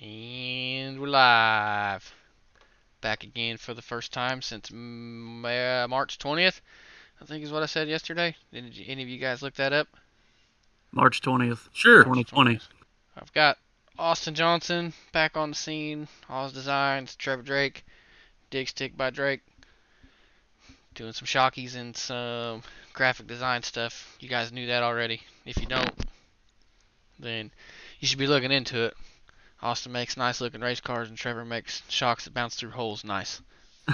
And we're live. Back again for the first time since uh, March 20th, I think is what I said yesterday. Did any of you guys look that up? March 20th, Sure. 2020. I've got Austin Johnson back on the scene. Oz Designs, Trevor Drake, Dig Stick by Drake. Doing some shockies and some graphic design stuff. You guys knew that already. If you don't, then you should be looking into it. Austin makes nice looking race cars, and Trevor makes shocks that bounce through holes nice.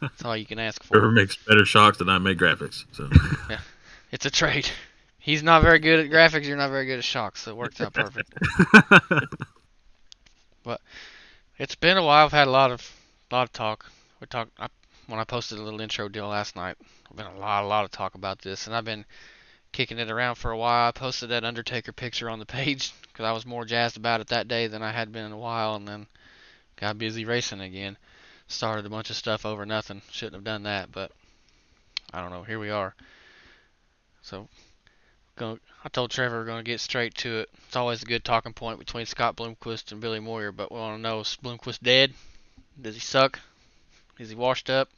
That's all you can ask for. Trevor makes better shocks than I make graphics. So yeah, It's a trade. He's not very good at graphics. You're not very good at shocks, so it works out perfect. But it's been a while. I've had a lot of lot of talk. We talked I, when I posted a little intro deal last night. I've been a lot a lot of talk about this, and I've been kicking it around for a while. I posted that Undertaker picture on the page because I was more jazzed about it that day than I had been in a while, and then got busy racing again. Started a bunch of stuff over nothing. Shouldn't have done that, but I don't know. Here we are. So, going I told Trevor we're going to get straight to it. It's always a good talking point between Scott Bloomquist and Billy Moyer, but we want to know is Bloomquist dead? Does he suck? Is he washed up?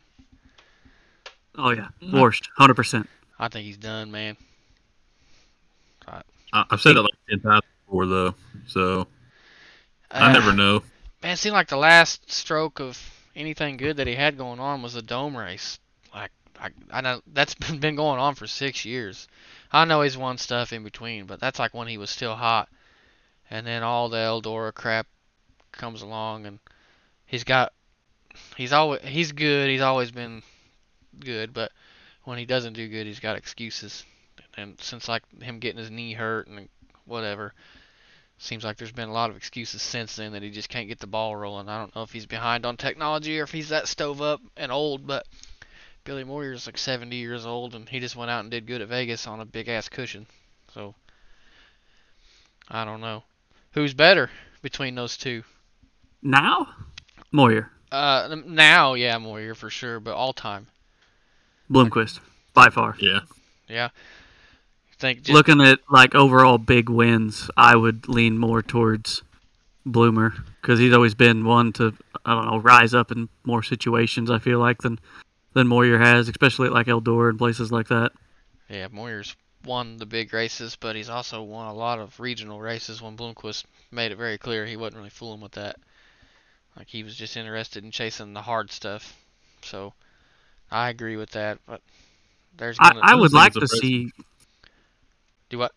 oh yeah, washed, 100%. I think he's done, man. I, I've said it like ten times before though. So I Uh, never know. Man, it seemed like the last stroke of anything good that he had going on was the dome race. Like, I, I know that's been been going on for six years. I know he's won stuff in between, but that's like when he was still hot. And then all the Eldora crap comes along, and he's got, he's always, he's good. He's always been good, but when he doesn't do good, he's got excuses. And since like him getting his knee hurt and whatever, Seems like there's been a lot of excuses since then that he just can't get the ball rolling. I don't know if he's behind on technology or if he's that stove up and old, but Billy Moyer's like 70 years old and he just went out and did good at Vegas on a big ass cushion. So I don't know. Who's better between those two? Now, Moyer, Uh now, yeah, Moyer for sure, but all time. Bloomquist, by far. Yeah. Yeah. Think just Looking at like overall big wins, I would lean more towards Bloomer because he's always been one to I don't know rise up in more situations. I feel like than than Moyer has, especially at like Eldor and places like that. Yeah, Moyer's won the big races, but he's also won a lot of regional races when Bloomquist made it very clear he wasn't really fooling with that. Like he was just interested in chasing the hard stuff. So I agree with that, but there's I, gonna I would like to see. Do what?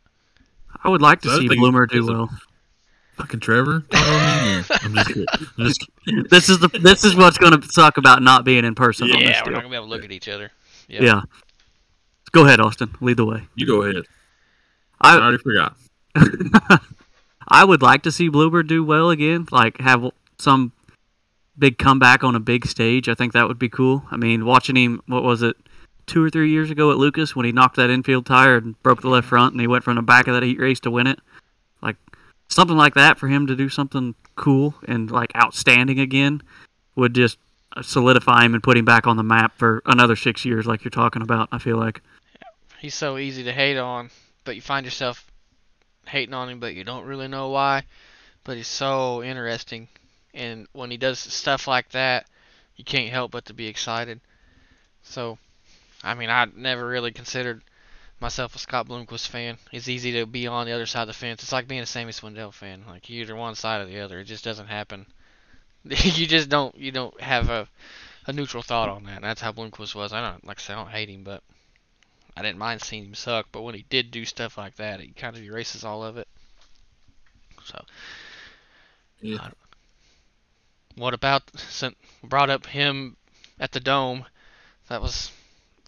I would like to The other see thing Bloomer is do a- well. Fucking Trevor. Talk over. I'm just kidding. I'm just kidding. This is the this is what's going to suck about not being in person. on this Yeah, we're deal. not gonna be able to look at each other. Yeah. Yeah. Go ahead, Austin. Lead the way. You go ahead. I I already forgot. I would like to see Bloomer do well again, like have some big comeback on a big stage. I think that would be cool. I mean, watching him, what was it, two or three years ago at Lucas when he knocked that infield tire and broke the left front and he went from the back of that heat race to win it. Like something like that for him to do something cool and like outstanding again would just solidify him and put him back on the map for another six years, like you're talking about. I feel like. He's so easy to hate on, but you find yourself hating on him, but you don't really know why. But he's so interesting, and when he does stuff like that, you can't help but to be excited. So, I mean, I never really considered myself a Scott Bloomquist fan. It's easy to be on the other side of the fence. It's like being a Sammy Swindell fan. Like you're either one side or the other. It just doesn't happen. you just don't. You don't have a a neutral thought on that. And that's how Bloomquist was. I don't like I said, I don't hate him, but I didn't mind seeing him suck, but when he did do stuff like that, it kind of erases all of it. So, Yeah. What about since brought up him at the dome? That was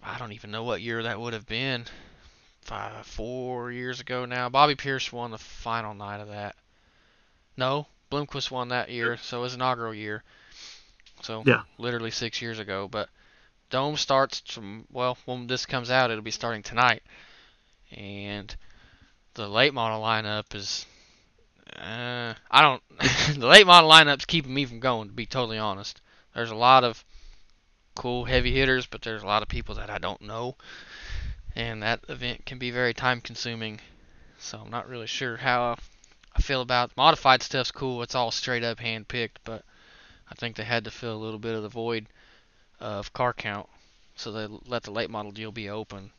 I don't even know what year that would have been. Five, four years ago now. Bobby Pierce won the final night of that. No, Bloomquist won that year, so it was inaugural year. So Yeah. literally six years ago. But Dome starts from well, when this comes out, it'll be starting tonight, and the late model lineup is. Uh, I don't. the late model lineup's keeping me from going. To be totally honest, there's a lot of cool heavy hitters, but there's a lot of people that I don't know, and that event can be very time consuming. So I'm not really sure how I feel about modified stuff's cool. It's all straight up hand picked, but I think they had to fill a little bit of the void of car count, so they let the late model deal be open.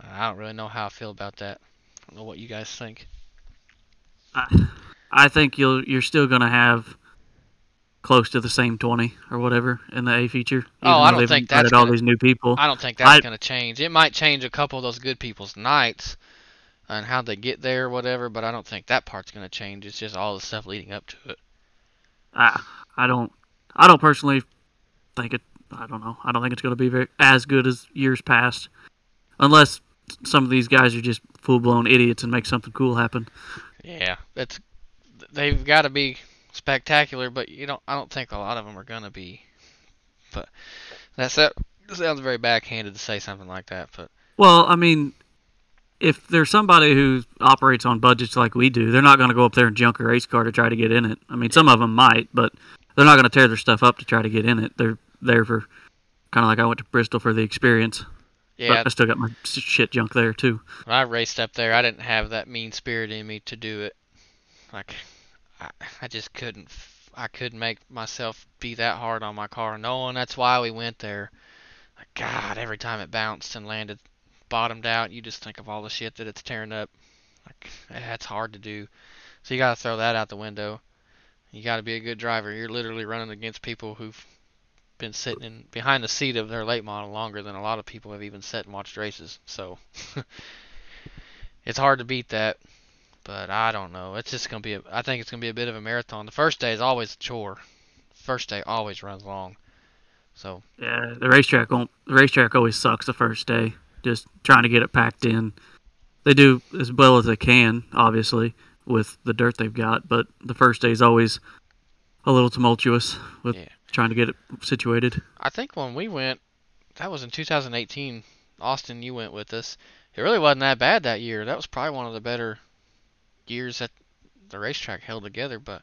I don't really know how I feel about that. I don't know what you guys think. I, I think you'll you're still gonna have close to the same 20 or whatever in the A feature. Oh, I don't think that's all these new people. I don't think that's going to change. It might change a couple of those good people's nights and how they get there, or whatever. But I don't think that part's going to change. It's just all the stuff leading up to it. I I don't I don't personally think it. I don't know. I don't think it's going to be very as good as years past, unless some of these guys are just full blown idiots and make something cool happen. Yeah, that's they've got to be spectacular, but you don't. I don't think a lot of them are gonna be. But that's that sounds very backhanded to say something like that. But well, I mean, if there's somebody who operates on budgets like we do, they're not going to go up there and junk a race car to try to get in it. I mean, some of them might, but they're not going to tear their stuff up to try to get in it. They're there for kind of like I went to Bristol for the experience. Yeah, but I still got my shit junk there too. When I raced up there, I didn't have that mean spirit in me to do it. Like I, I just couldn't I couldn't make myself be that hard on my car. No, and that's why we went there. God, every time it bounced and landed, bottomed out, you just think of all the shit that it's tearing up. Like that's hard to do. So you got to throw that out the window. You got to be a good driver. You're literally running against people who've been sitting in behind the seat of their late model longer than a lot of people have even sat and watched races. So it's hard to beat that. But I don't know. It's just gonna be. A, I think it's gonna be a bit of a marathon. The first day is always a chore. First day always runs long. So yeah, the racetrack won't. The racetrack always sucks the first day. Just trying to get it packed in. They do as well as they can, obviously, with the dirt they've got. But the first day is always a little tumultuous with yeah. trying to get it situated. I think when we went, that was in 2018. Austin, you went with us. It really wasn't that bad that year. That was probably one of the better years that the racetrack held together. But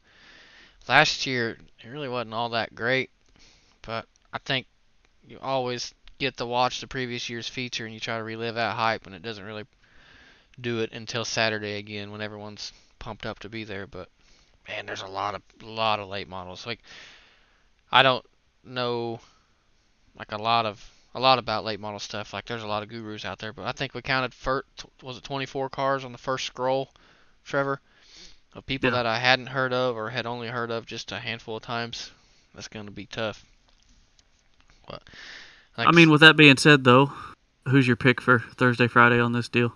last year, it really wasn't all that great. But I think you always get to watch the previous year's feature and you try to relive that hype, and it doesn't really do it until Saturday again when everyone's pumped up to be there. But man, there's a lot of lot of late models. Like I don't know like a lot of a lot about late model stuff. Like there's a lot of gurus out there, but I think we counted for was it 24 cars on the first scroll Trevor, of people yeah. that I hadn't heard of or had only heard of just a handful of times. That's going to be tough. What? I mean, with that being said, though, who's your pick for Thursday, Friday on this deal?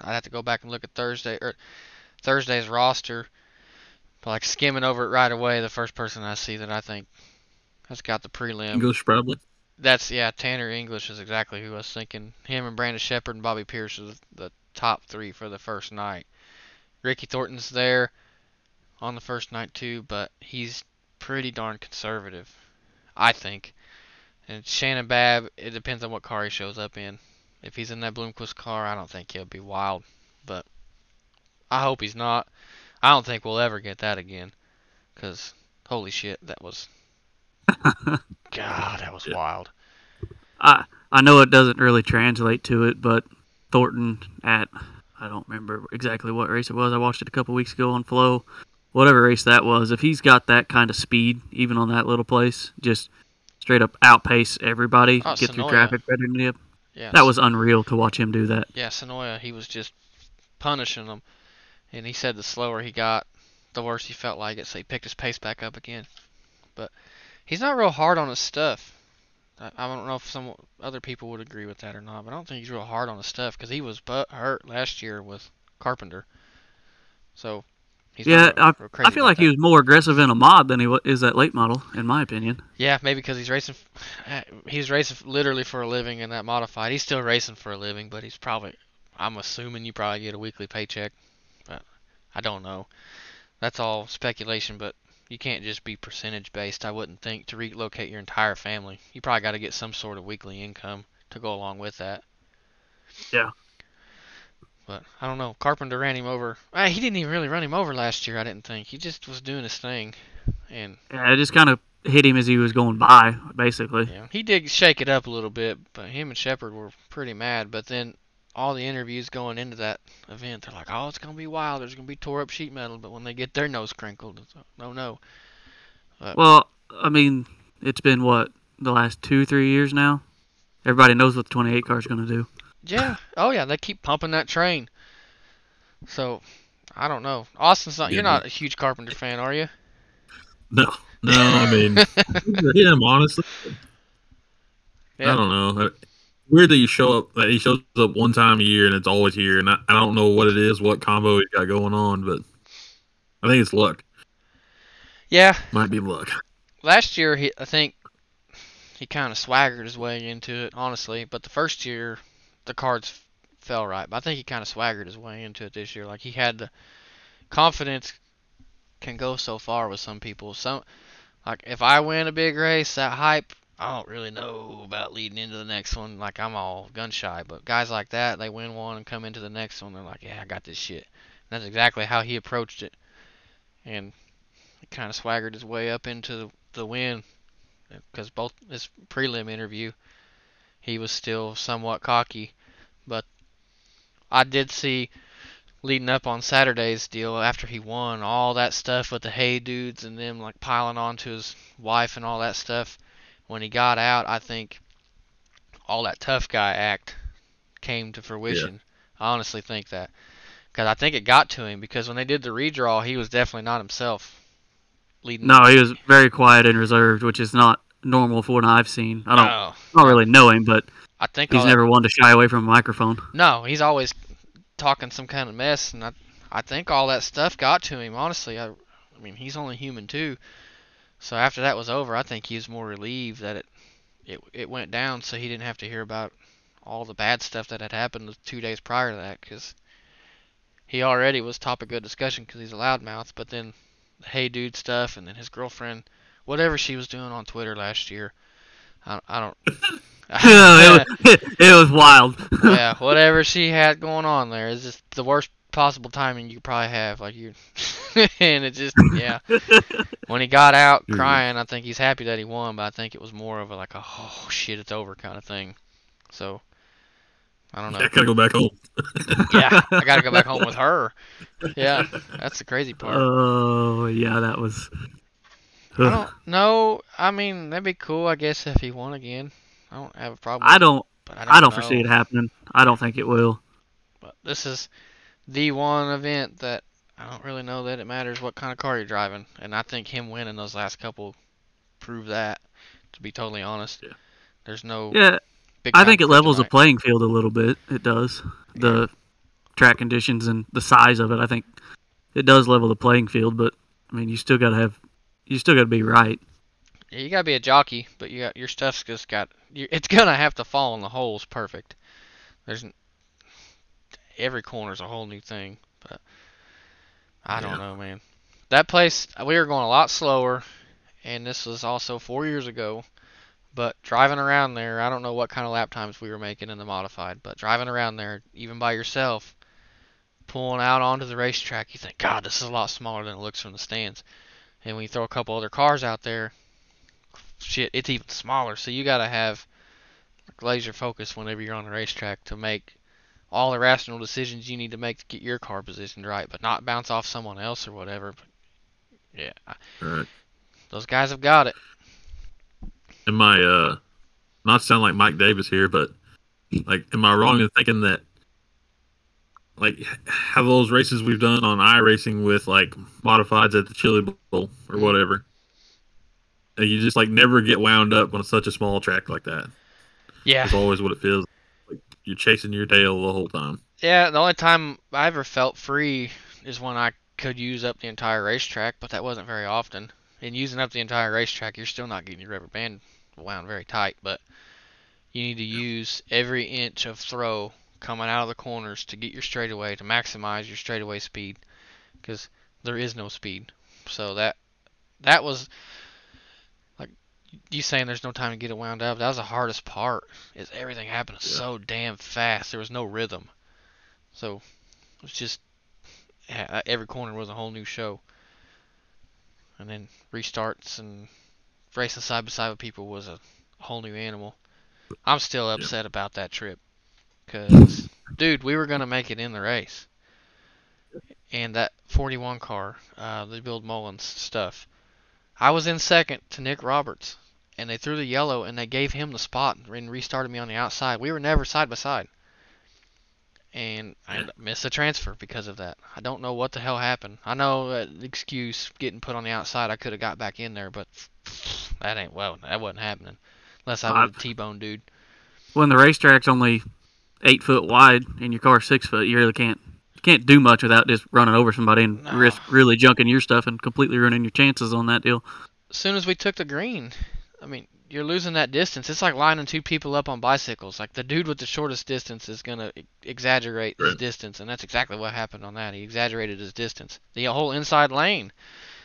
I'd have to go back and look at Thursday or Thursday's roster. But like skimming over it right away, the first person I see that I think has got the prelim. English probably. That's yeah, Tanner English is exactly who I was thinking. Him and Brandon Sheppard and Bobby Pierce are the top three for the first night. Ricky Thornton's there on the first night too, but he's pretty darn conservative, I think. And Shannon Babb, it depends on what car he shows up in. If he's in that Bloomquist car, I don't think he'll be wild, but I hope he's not. I don't think we'll ever get that again, cause holy shit, that was God, that was wild. I I know it doesn't really translate to it, but Thornton at I don't remember exactly what race it was. I watched it a couple weeks ago on Flow. Whatever race that was, if he's got that kind of speed, even on that little place, just straight up outpace everybody, oh, get Senoia. through traffic better than him. Yeah, that was unreal to watch him do that. Yeah, Senoia, he was just punishing them, and he said the slower he got, the worse he felt like it. So he picked his pace back up again. But he's not real hard on his stuff. I, I don't know if some other people would agree with that or not, but I don't think he's real hard on his stuff because he was butt hurt last year with Carpenter. So yeah, I, I, feel like that. he was more aggressive in a mod than he is that late model, in my opinion. Yeah, maybe because he's racing. He's racing literally for a living in that modified. He's still racing for a living, but he's probably. I'm assuming you probably get a weekly paycheck, but I don't know. That's all speculation, but you can't just be percentage based, I wouldn't think, to relocate your entire family. You probably got to get some sort of weekly income to go along with that. Yeah. But I don't know. Carpenter ran him over. Ah, he didn't even really run him over last year. I didn't think he just was doing his thing, and yeah, it just kind of hit him as he was going by, basically. Yeah, he did shake it up a little bit, but him and Sheppard were pretty mad. But then all the interviews going into that event, they're like, "Oh, it's gonna be wild. There's gonna be tore up sheet metal." But when they get their nose crinkled, it's, oh no. But, Well, I mean, it's been what the last two, three years now. Everybody knows what the 28 car is going to do. yeah, oh yeah, they keep pumping that train. So I don't know. Austin's not. You're not a huge Carpenter fan, are you? No, no. I mean, him honestly. Yeah. I don't know. Weird that you show up. That he shows up one time a year and it's always here, and I, I don't know what it is, what combo he's got going on, but I think it's luck. Yeah, Might be luck. last year he I think he kind of swaggered his way into it, honestly. But the first year, the cards fell right. But I think he kind of swaggered his way into it this year. Like he had the confidence can go so far with some people. Some like if I win a big race, that hype. I don't really know about leading into the next one. Like I'm all gun shy, but guys like that, they win one and come into the next one. They're like, yeah, I got this shit. And that's exactly how he approached it, and he kind of swaggered his way up into the, the win because both his prelim interview, he was still somewhat cocky, but I did see leading up on Saturday's deal after he won all that stuff with the hey dudes and them like piling on to his wife and all that stuff. When he got out, I think all that tough guy act came to fruition. I honestly think that because I think it got to him because when they did the redraw, he was definitely not himself. Leading No, he was very quiet and reserved, which is not normal for what I've seen. I don't, No. I don't really know him, but I think he's all that- never one to shy away from a microphone. No, he's always talking some kind of mess, and I, I think all that stuff got to him. Honestly, I, I mean, he's only human too. So after that was over, I think he was more relieved that it, it, it went down, so he didn't have to hear about all the bad stuff that had happened the two days prior to that, because he already was topic of good discussion because he's a loudmouth. But then the hey dude stuff, and then his girlfriend, whatever she was doing on Twitter last year, I, I don't. it, was, it was wild. yeah, whatever she had going on there is just the worst possible timing you could probably have. Like you, and it just yeah. When he got out crying, I think he's happy that he won, but I think it was more of a like a oh shit it's over kind of thing. So I don't know. I gotta go back home. yeah, I gotta go back home with her. Yeah, that's the crazy part. Oh yeah, that was. I don't know. I mean, that'd be cool, I guess, if he won again. I don't have a problem. I don't. But I don't, I don't foresee it happening. I don't think it will. But this is the one event that I don't really know that it matters what kind of car you're driving, and I think him winning those last couple proved that. To be totally honest, Yeah. there's no. Yeah, Big I think it levels the playing field a little bit. It does. The track conditions and the size of it. I think it does level the playing field. But I mean, you still got to have. You still got to be right. Yeah, you gotta be a jockey, but you got your stuff's just got. You, it's gonna have to fall in the holes perfect. There's every corner's a whole new thing, but I don't Yeah. know, man. That place we were going a lot slower, and this was also four years ago. But driving around there, I don't know what kind of lap times we were making in the modified, but driving around there, even by yourself, pulling out onto the racetrack, you think, God, this is a lot smaller than it looks from the stands. And when you throw a couple other cars out there, shit, it's even smaller. So you gotta have laser focus whenever you're on the racetrack to make all the rational decisions you need to make to get your car positioned right, but not bounce off someone else or whatever. But yeah, Right. those guys have got it. Am I uh not sound like Mike Davis here, but like am I wrong in thinking that like have those races we've done on iRacing with like modifieds at the Chili Bowl or whatever? And you just like never get wound up on such a small track like that. Yeah, It's always what it feels like. You're chasing your tail the whole time. yeah. The only time I ever felt free is when I could use up the entire racetrack, but that wasn't very often. And using up the entire racetrack, you're still not getting your rubber band wound very tight, but you need to use every inch of throw coming out of the corners to get your straightaway to maximize your straightaway speed because there is no speed. So that that was you saying there's no time to get it wound up. That was the hardest part. Is everything happened Yeah. so damn fast. There was no rhythm. So it was just yeah, every corner was a whole new show. And then restarts and racing side by side with people was a whole new animal. I'm still upset about that trip because dude, we were gonna make it in the race, and that 41 car, uh, they build Mullins stuff. I was in second to Nick Roberts, and they threw the yellow, and they gave him the spot and restarted me on the outside. We were never side by side, and I missed the transfer because of that. I don't know what the hell happened. I know that excuse getting put on the outside. I could have got back in there, but that ain't well. That wasn't happening unless I was would T-bone dude. When the racetrack's only eight foot wide and your car's six foot, you really can't you can't do much without just running over somebody and No. risk really junking your stuff and completely ruining your chances on that deal. as soon as we took the green, I mean, you're losing that distance. It's like lining two people up on bicycles. Like the dude with the shortest distance is gonna e- exaggerate his distance, and that's exactly what happened on that. He exaggerated his distance. The whole inside lane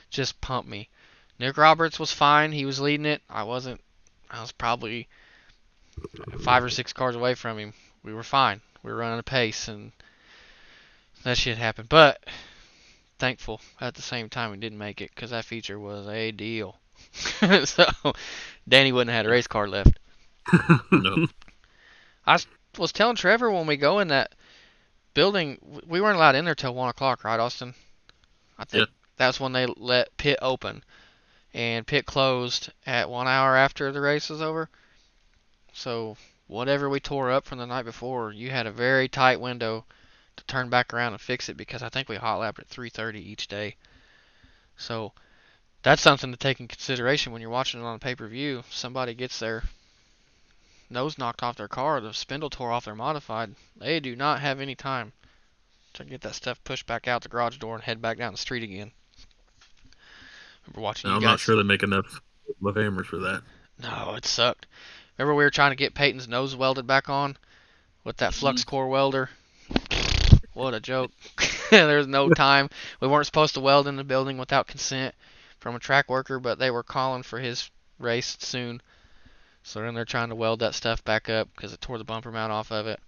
just pumped me. Nick Roberts was fine. He was leading it. I wasn't. I was probably five or six cars away from him. We were fine. We were running a pace, and that shit happened. But thankful at the same time we didn't make it because that feature was a deal. so Danny wouldn't have had a race car left. No. I was telling Trevor when we go in that building, we weren't allowed in there till one o'clock, right, Austin? I think that's when they let pit open, and pit closed at one hour after the race was over. So whatever we tore up from the night before, you had a very tight window to turn back around and fix it because I think we hot lapped at 3:30 each day. So that's something to take in consideration when you're watching it on pay-per-view. Somebody gets their nose knocked off their car, the spindle tore off their modified. They do not have any time to get that stuff pushed back out the garage door and head back down the street again. Remember watching No, you I'm guys? not sure they make enough love hammers for that. No, it sucked. Remember we were trying to get Peyton's nose welded back on with that flux mm-hmm. core welder? What a joke. There's no time. We weren't supposed to weld in the building without consent from a track worker, but they were calling for his race soon. So then they're trying to weld that stuff back up because it tore the bumper mount off of it.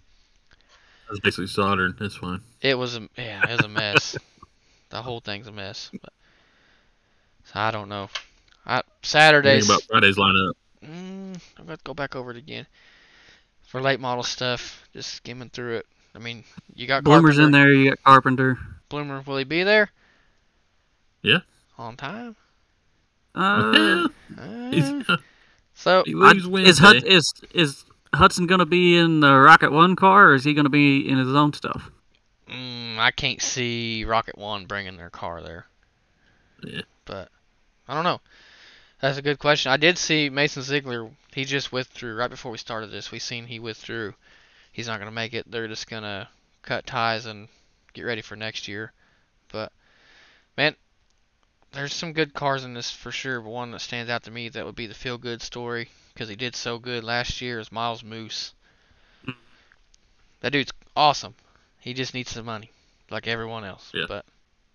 That's basically soldered. It's fine. It was a yeah, it was a mess. the whole thing's a mess. But so I don't know. I Think Saturdays. about Friday's lineup. Mm, I'm gonna go back over it again for late model stuff. Just skimming through it. I mean, you got Bloomer's in there. You got Carpenter. Bloomer, will he be there? Yeah. On time. Uh, He's- Uh, so he I- is Wednesday. Hud, is is Hudson gonna be in the Rocket One car, or is he gonna be in his own stuff? mm, I can't see Rocket One bringing their car there. Yeah. But I don't know. That's a good question. I did see Mason Zeigler. He just withdrew right before we started this. We seen he withdrew. He's not gonna make it. They're just gonna cut ties and get ready for next year. But man, there's some good cars in this for sure. But one that stands out to me that would be the feel good story because he did so good last year is Myles Moos. That dude's awesome. He just needs some money, like everyone else. Yeah. But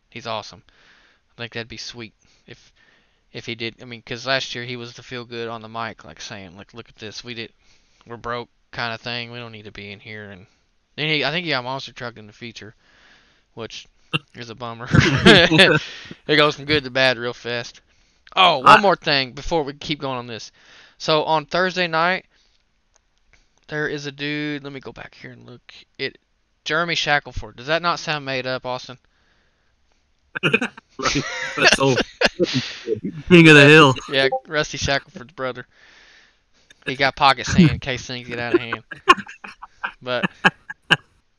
he's awesome. I think that'd be sweet if if he did. I mean, because last year he was the feel good on the mic, like saying, like, look at this, we did, we're broke kind of thing. We don't need to be in here. And then he, I think he got monster trucked in the feature, which is a bummer. it goes from good to bad real fast. Oh, one I- more thing before we keep going on this. So on Thursday night, there is a dude. Let me go back here and look. It Jeremy Shackleford. Does that not sound made up, Austin? Right. That's old. King of the Hill. Yeah, Rusty Shackleford's brother. He got pocket sand in case things get out of hand. But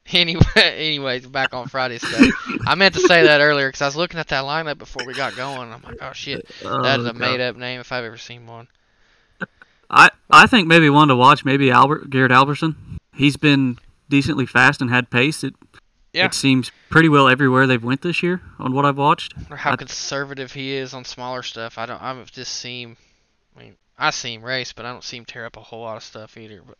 anyway, anyways, back on Friday stuff. I meant to say that earlier because I was looking at that lineup before we got going. I'm like, oh shit, oh, that is Oh, a made up name if I've ever seen one. I I think maybe one to watch. Maybe Albert Garrett Alberson. He's been decently fast and had pace. It Yeah. it seems pretty well everywhere they've went this year on what I've watched. Or how I- conservative he is on smaller stuff. I don't. I've just seen. I mean, I see him race, but I don't see him tear up a whole lot of stuff either. But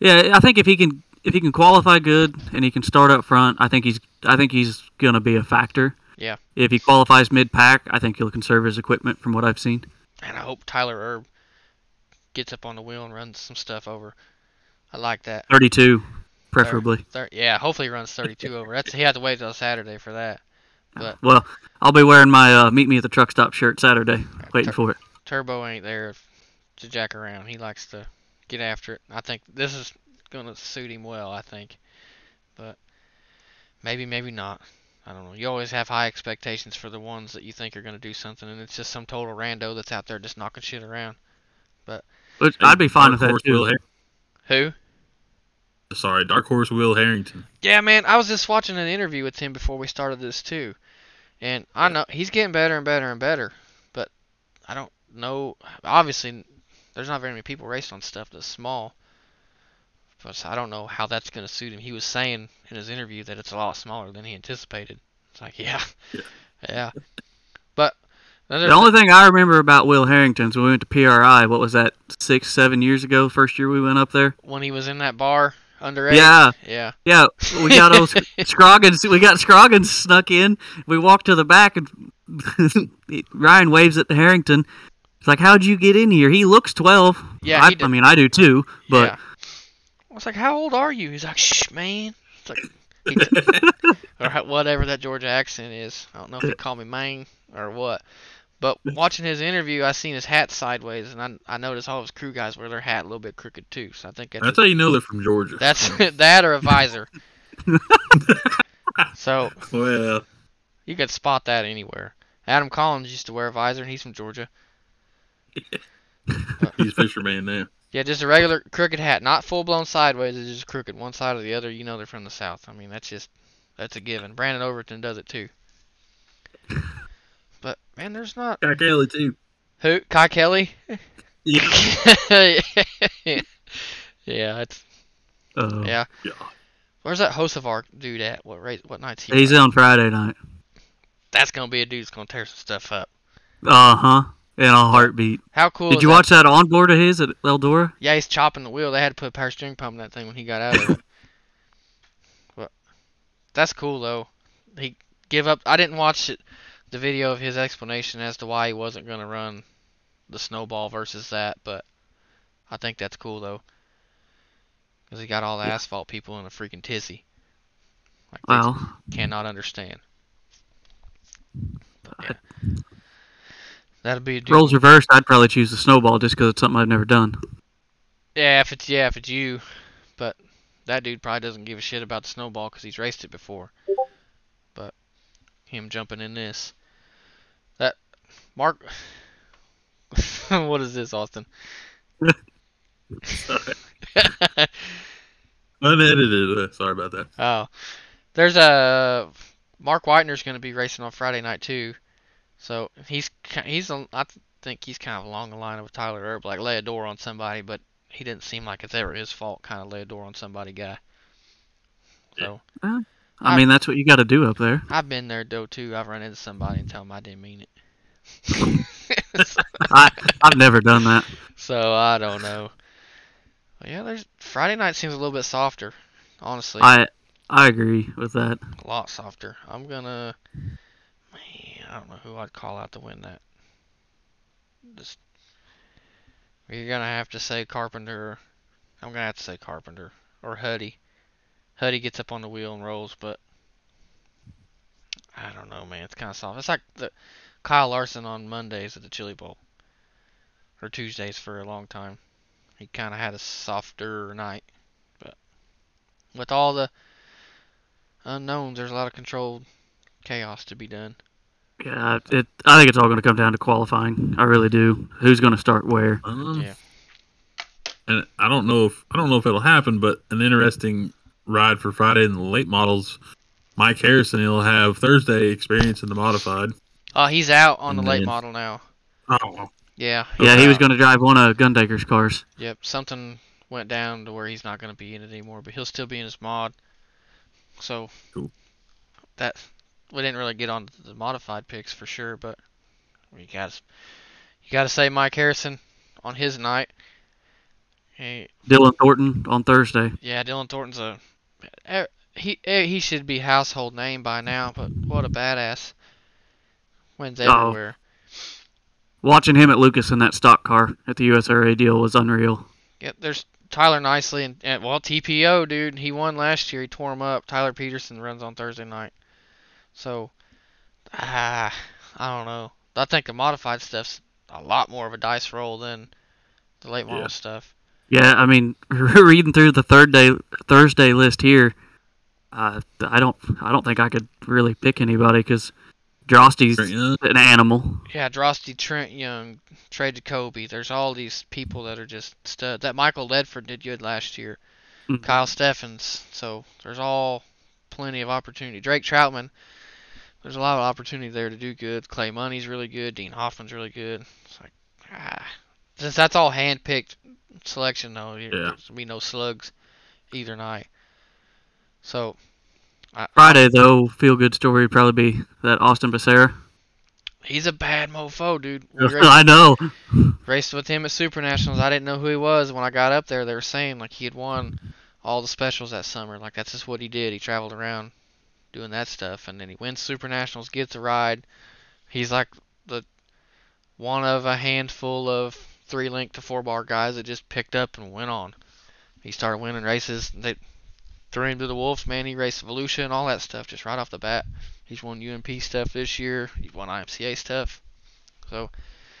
Yeah, I think if he can if he can qualify good and he can start up front, I think he's I think he's gonna be a factor. Yeah. If he qualifies mid pack, I think he'll conserve his equipment from what I've seen. and I hope Tyler Erb gets up on the wheel and runs some stuff over. I like that. Thirty two, preferably. Thir- yeah, hopefully he runs 32 over. That's he had to wait till Saturday for that. But Well, I'll be wearing my uh, meet me at the truck stop shirt Saturday, waiting for it. Turbo ain't there to jack around. He likes to get after it. I think this is gonna suit him well. I think, but maybe, maybe not. I don't know. You always have high expectations for the ones that you think are going to do something, and it's just some total rando that's out there just knocking shit around. Which I'd be fine with that Horse Will too. Har- Who? Sorry, Dark Horse Will Harrington. Yeah, man, I was just watching an interview with him before we started this too, and I know he's getting better and better and better, but I don't know. Obviously, there's not very many people racing on stuff that's small, but I don't know how that's going to suit him. He was saying in his interview that it's a lot smaller than he anticipated. It's like, yeah, Yeah. yeah, but The only thing I remember about Will Harrington's when we went to PRI, what was that, six, seven years ago, first year we went up there? when he was in that bar underage. Yeah, yeah. yeah. We got those Scroggins, we got Scroggins snuck in. We walked to the back and Ryan waves at the Harrington. It's like, how'd you get in here? He looks 12. Yeah, I. I mean, I do too, but yeah. I was like, "How old are you?" He's like, "Shh, man." It's like, t- or whatever that Georgia accent is. I don't know if he called me man or what. But watching his interview, I seen his hat sideways, and I I noticed all his crew guys wear their hat a little bit crooked too. So I think that's That's how you know they're from Georgia. that's that or a visor. so well, you could spot that anywhere. Adam Collins used to wear a visor, and he's from Georgia. he's fisherman now. Yeah, just a regular crooked hat, not full blown sideways. It's just crooked, one side or the other. You know they're from the south. I mean, that's just that's a given. Brandon Overton does it too. But man, there's not Guy Kelly too. who Kai Kelly. Yeah. yeah, it's uh, yeah. Yeah. Where's that Hocevar dude at? What race? What night's he? he's racing? on Friday night. That's gonna be a dude that's gonna tear some stuff up. Uh huh. In a heartbeat. How cool? Did you that? watch that onboard of his at Eldora? Yeah, he's chopping the wheel. They had to put a power steering pump in that thing when he got out of it. but that's cool though. He give up. I didn't watch it, the video of his explanation as to why he wasn't going to run the snowball versus that, but I think that's cool though. Because he got all the asphalt people in a freaking tizzy. Like Well, cannot understand. But, yeah. That'll be roles reversed, I'd probably choose the snowball just because it's something I've never done. Yeah, if it's yeah, if it's you, but that dude probably doesn't give a shit about the snowball because he's raced it before. But him jumping in this, that Mark, what is this, Austin? Unedited. Uh, sorry about that. oh, there's a Mark Whitener's going to be racing on Friday night too, so he's he's on, I think he's kind of along the line of Tyler Erb, like lay a door on somebody, but he didn't seem like it's ever his fault, kind of lay a door on somebody guy. So. Oh. I I- mean, that's what you got to do up there. I've been there though too. I've run into somebody and tell them I didn't mean it. I I've never done that. so I don't know. But yeah, there's Friday night seems a little bit softer, honestly, I I agree with that. a lot softer. I'm gonna, man, I don't know who I'd call out to win that. Just, you're gonna have to say Carpenter. I'm gonna have to say Carpenter or Huddy. Huddy gets up on the wheel and rolls, but I don't know, man. It's kind of soft. It's like the Kyle Larson on Mondays at the Chili Bowl or Tuesdays for a long time. He kind of had a softer night, but with all the unknowns, there's a lot of controlled chaos to be done. Yeah, it. I think it's all going to come down to qualifying. I really do. Who's going to start where? Um, Yeah. And I don't know if I don't know if it'll happen, but an interesting ride for Friday in the late models. Mike Harrison, he'll have Thursday experience in the modified. Oh, he's out on the And late then- model now. Oh, Yeah. Yeah, he's he was going to drive one of Gundaker's cars. Yep, something went down to where he's not going to be in it anymore, but he'll still be in his mod. So Cool. that we didn't really get on the modified picks for sure, but you got you got to say Mike Harrison on his night. Hey, Dylan Thornton on Thursday. yeah, Dylan Thornton's a eh, he eh, he should be household name by now, but what a badass. Wins Oh. Watching him at Lucas in that stock car at the USRA deal was unreal. Yep, there's Tyler Nicely and, and well TPO dude, he won last year. He tore him up. Tyler Peterson runs on Thursday night. So, ah, I don't know. I think the modified stuff's a lot more of a dice roll than the late model Yeah. stuff. Yeah, I mean, reading through the third day Thursday list here, Uh, I don't. I don't think I could really pick anybody because Drosty's an animal. Yeah, Drosty, Trent Young, Trey Jacoby. There's all these people that are just stud. That Michael Ledford did good last year. Mhm. Kyle Steffens. So there's all plenty of opportunity. Drake Troutman. There's a lot of opportunity there to do good. Clay Money's really good. Dean Hoffman's really good. It's like, ah. Since that's all hand-picked selection, though, Yeah. be no slugs either night. So, I, Friday though, feel good story would probably be that Austin Becerra. he's a bad mofo, dude. Raced- I know. raced with him at Super Nationals. I didn't know who he was when I got up there. They were saying like he had won all the specials that summer. Like that's just what he did. He traveled around doing that stuff, and then he wins Super Nationals, gets a ride. He's like the one of a handful of three link to four bar guys that just picked up and went on. He started winning races. They threw him to the wolves, man. He raced Volusia and all that stuff just right off the bat. He's won UMP stuff this year. He's won IMCA stuff. So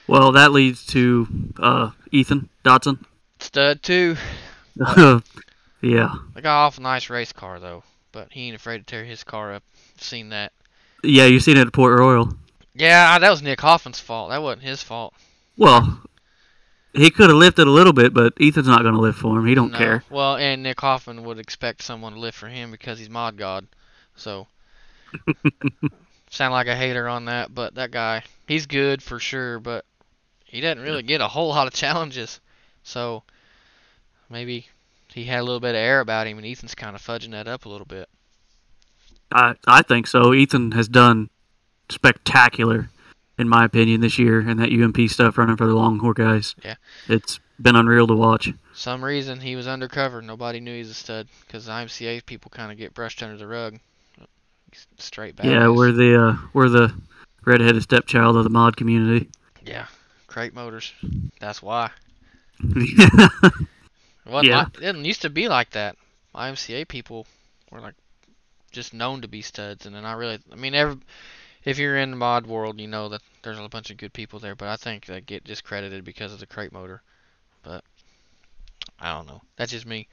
Well, that leads to uh, Ethan Dotson. stud too. yeah, They got off a nice race car though, but he ain't afraid to tear his car up. Seen that? yeah. You seen it at Port Royal. Yeah, that was Nick Hoffman's fault. That wasn't his fault. Well, he could have lifted a little bit, but Ethan's not going to lift for him. He don't No. care. Well, and Nick Hoffman would expect someone to lift for him because he's mod god. So sound like a hater on that, but that guy, he's good for sure, but he doesn't really get a whole lot of challenges. So maybe he had a little bit of air about him, and Ethan's kind of fudging that up a little bit. I I think so. Ethan has done spectacular, in my opinion, this year, and that UMP stuff running for the Longhorn guys. Yeah. it's been unreal to watch. some reason he was undercover. Nobody knew he was a stud because IMCA people kind of get brushed under the rug. Straight back. Yeah, we're the uh, we're the redheaded stepchild of the mod community. yeah, crate motors. That's why. Wasn't Yeah. like- it didn't used to be like that. IMCA people were like just known to be studs, and then I really, I mean, every, if you're in the mod world, you know that there's a bunch of good people there, but I think they get discredited because of the crate motor. But I don't know. That's just me.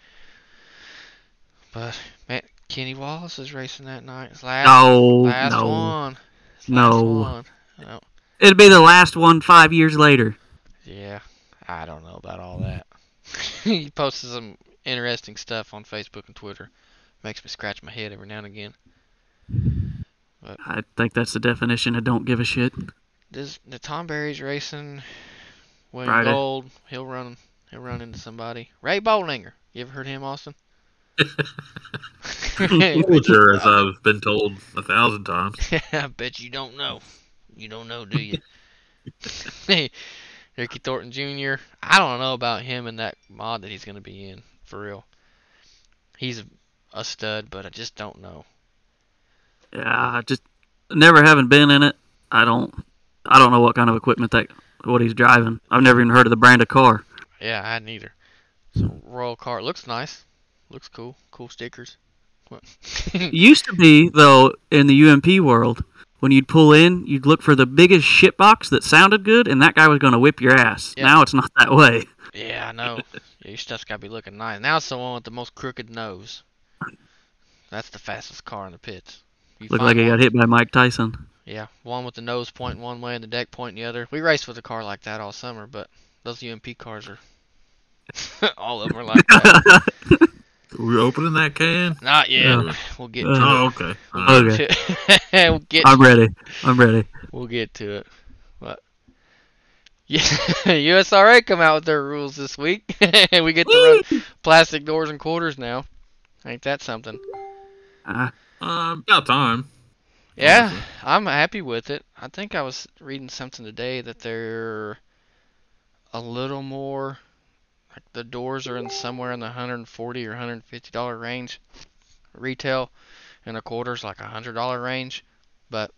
But man, Kenny Wallace is racing that night. His last, no, last no, one. No. one. No. it'd be the last one five years later. Yeah, I don't know about all that. he posted some interesting stuff on Facebook and Twitter. Makes me scratch my head every now and again. I think that's the definition of don't give a shit. This the Tom Berry's racing. William Friday. Gold, he'll run he'll run into somebody. Ray Bollinger. You ever heard him, Austin? Sure, as I've been told a thousand times. I bet you don't know. You don't know, do you? Ricky Thornton Jr. I don't know about him and that mod that he's going to be in for real. He's a, stud, but I just don't know. Yeah, I just never having been in it. I don't. I don't know what kind of equipment that what he's driving. I've never even heard of the brand of car. Yeah, I hadn't either. So Royal car it looks nice. Looks cool. Cool stickers. What? Used to be though in the UMP world when you'd pull in, you'd look for the biggest shit box that sounded good, and that guy was going to whip your ass. Yep. Now it's not that way. yeah, I know. Yeah, your stuff's got to be looking nice. Now it's the one with the most crooked nose. That's the fastest car in the pits. You Looked find like he got hit by Mike Tyson. Yeah, one with the nose pointing one way and the deck pointing the other. We raced with a car like that all summer, but those UMP cars are all of them are like that. We're opening that can. Not yet. We'll get Uh, to Oh, it. okay. We'll Okay. to- we'll get I'm ready. I'm ready. we'll get to it. But yeah, USRA come out with their rules this week. and we get to run plastic doors and quarters now. Ain't that something? Uh, Um, about time. Yeah, Honestly. I'm happy with it. I think I was reading something today that they're a little more like the doors are in somewhere in the 140 or 150 dollar range retail and a quarter's like a hundred dollar range but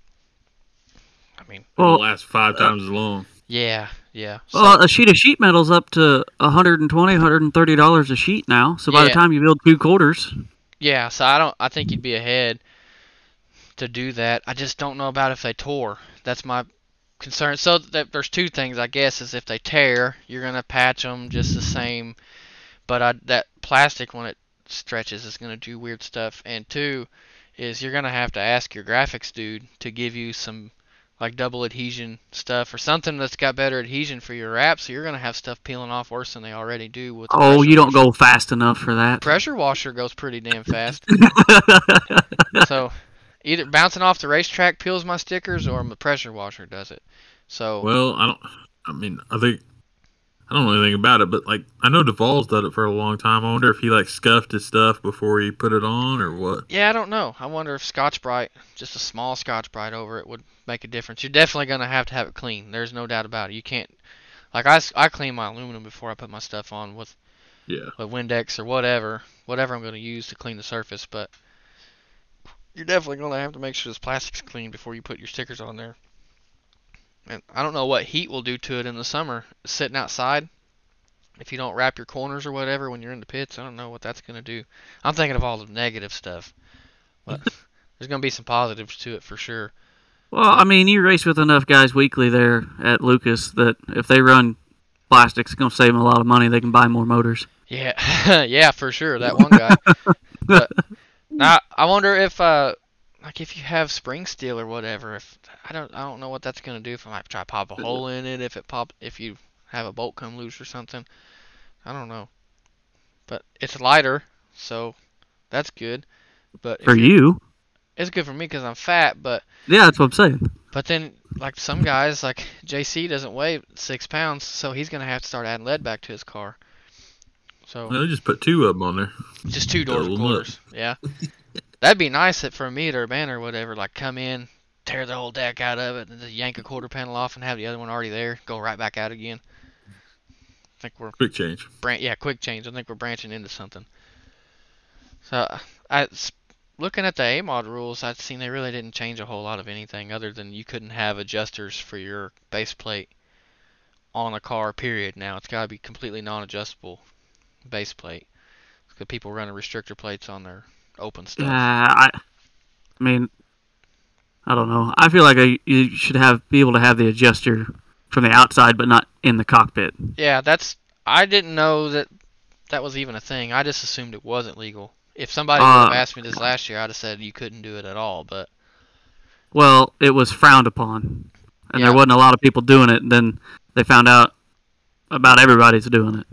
I mean It'll well, last five uh, times as long. yeah yeah so, well, a sheet of sheet metal's up to 120 130 dollars a sheet now. So by the time you build two quarters, yeah so I don't I think you'd be ahead to do that I just don't know about if they tore that's my concern so that there's two things I guess is if they tear you're gonna patch them just the same but I, that plastic when it stretches is to do weird stuff. And two is you're to have to ask your graphics dude to give you some like double adhesion stuff or something that's got better adhesion for your wrap. So you're to have stuff peeling off worse than they already do with. Oh, you don't washer. go fast enough for that. Pressure washer goes pretty damn fast. so either bouncing off the racetrack peels my stickers or the pressure washer does it. So Well, I don't. I mean, I think I don't know anything about it, but like I know Duvall's done it for a long time. I wonder if he like scuffed his stuff before he put it on or what. Yeah, I don't know. I wonder if Scotch Brite, just a small Scotch Brite over it, would make a difference. You're definitely going to have to have it clean. There's no doubt about it. You can't, like, I, I clean my aluminum before I put my stuff on with, Yeah. with Windex or whatever, whatever I'm going to use to clean the surface, but you're definitely going to have to make sure this plastic's clean before you put your stickers on there. And I don't know what heat will do to it in the summer. Sitting outside, if you don't wrap your corners or whatever when you're in the pits, I don't know what that's going to do. I'm thinking of all the negative stuff. But there's going to be some positives to it for sure. Well, I mean, you race with enough guys weekly there at Lucas that if they run plastics, it's going to save them a lot of money. They can buy more motors. Yeah, yeah, for sure. That one guy. but now I wonder if, uh, like, if you have spring steel or whatever, if I don't, I don't know what that's gonna do. If I might try to pop a hole in it, if it pop, if you have a bolt come loose or something, I don't know. But it's lighter, so that's good. But For you- it's good for me because I'm fat. But yeah, that's what I'm saying. But then, like some guys, like JC doesn't weigh six pounds, so he's gonna have to start adding lead back to his car. So Well, they just put two of them on there. just two doors double and. Yeah, that'd be nice if for a meet or a band or whatever. Like come in, tear the whole deck out of it, and just yank a quarter panel off, and have the other one already there. Go right back out again. I think we're Quick change. bran- yeah, quick change. I think we're branching into something. So I looking at the A mod rules, I'd seen they really didn't change a whole lot of anything other than you couldn't have adjusters for your base plate on a car. Period. Now it's got to be completely non-adjustable base plate. Because people running restrictor plates on their open stuff. Yeah, I, I mean, I don't know. I feel like I, you should have be able to have the adjuster from the outside, but not in the cockpit. Yeah, that's. I didn't know that that was even a thing. I just assumed it wasn't legal. If somebody would have Uh, asked me this last year, I'd have said you couldn't do it at all. But Well, it was frowned upon, and Yeah. there wasn't a lot of people doing it. And then they found out about everybody's doing it.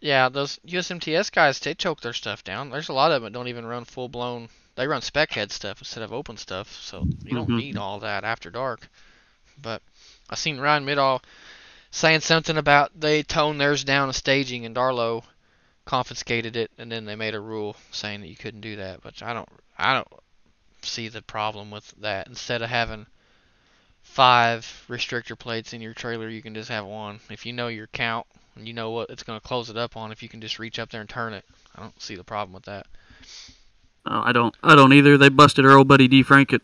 Yeah, those USMTS guys, they choke their stuff down. There's a lot of them that don't even run full blown. They run spec head stuff instead of open stuff, so you don't Mhm. need all that after dark. But I seen Ryan Midall saying something about they toned theirs down a staging, and Darlow confiscated it, and then they made a rule saying that you couldn't do that. But I don't, I don't see the problem with that. Instead of having five restrictor plates in your trailer, you can just have one. If you know your count you know what it's going to close it up on, if you can just reach up there and turn it, I don't see the problem with that. Uh, I don't. I don't either. They busted our old buddy D Frank at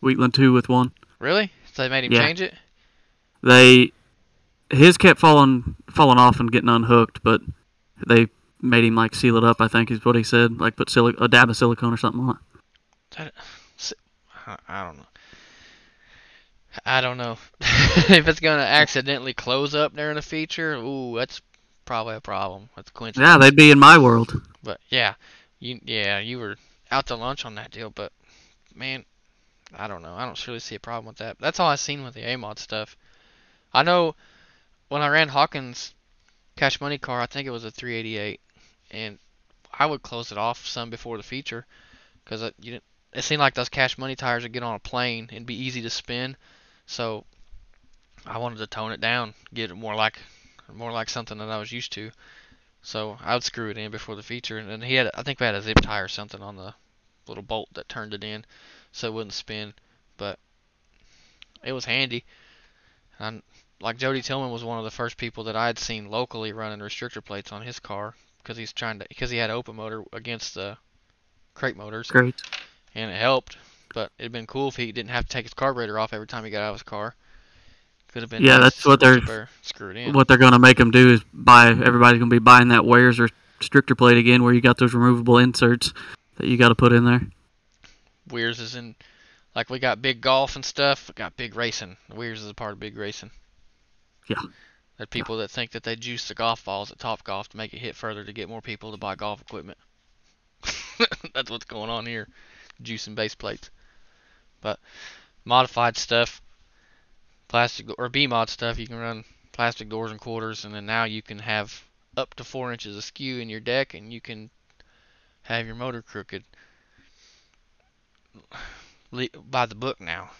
Wheatland two with one. Really? So they made him Yeah. change it? They his kept falling falling off and getting unhooked, but they made him like seal it up. I think is what he said. Like put silic- a dab of silicone or something on it. I- I don't know. I don't know. if it's going to accidentally close up during a feature, ooh, that's probably a problem. That's quench. Yeah, they'd be in my world. But yeah, you yeah you were out to lunch on that deal, but man, I don't know. I don't really see a problem with that. That's all I've seen with the AMOD stuff. I know when I ran Hawkins Cash Money car, I think it was a 388, and I would close it off some before the feature because it, you didn't, it seemed like those Cash Money tires would get on a plane and be easy to spin. So I wanted to tone it down, get it more like more like something that I was used to. So I would screw it in before the feature, and then he had I think we had a zip tie or something on the little bolt that turned it in, so it wouldn't spin. But it was handy. And like Jody Tillman was one of the first people that I had seen locally running restrictor plates on his car because he's trying to because he had open motor against the crate motors, Great. and it helped. But it'd been cool if he didn't have to take his carburetor off every time he got out of his car. Could have been Yeah, nice that's what they're- there, screw it in. What they're gonna make them do is buy. Everybody's gonna be buying that Wares or restrictor plate again, where you got those removable inserts that you got to put in there. Weirs is in, like we got big golf and stuff. We got big racing. Weirs is a part of big racing. Yeah. There are people that think that they juice the golf balls at Top Golf to make it hit further to get more people to buy golf equipment. That's what's going on here. Juicing base plates. But modified stuff, plastic or B mod stuff, you can run plastic doors and quarters, and then now you can have up to four inches of skew in your deck, and you can have your motor crooked by the book now,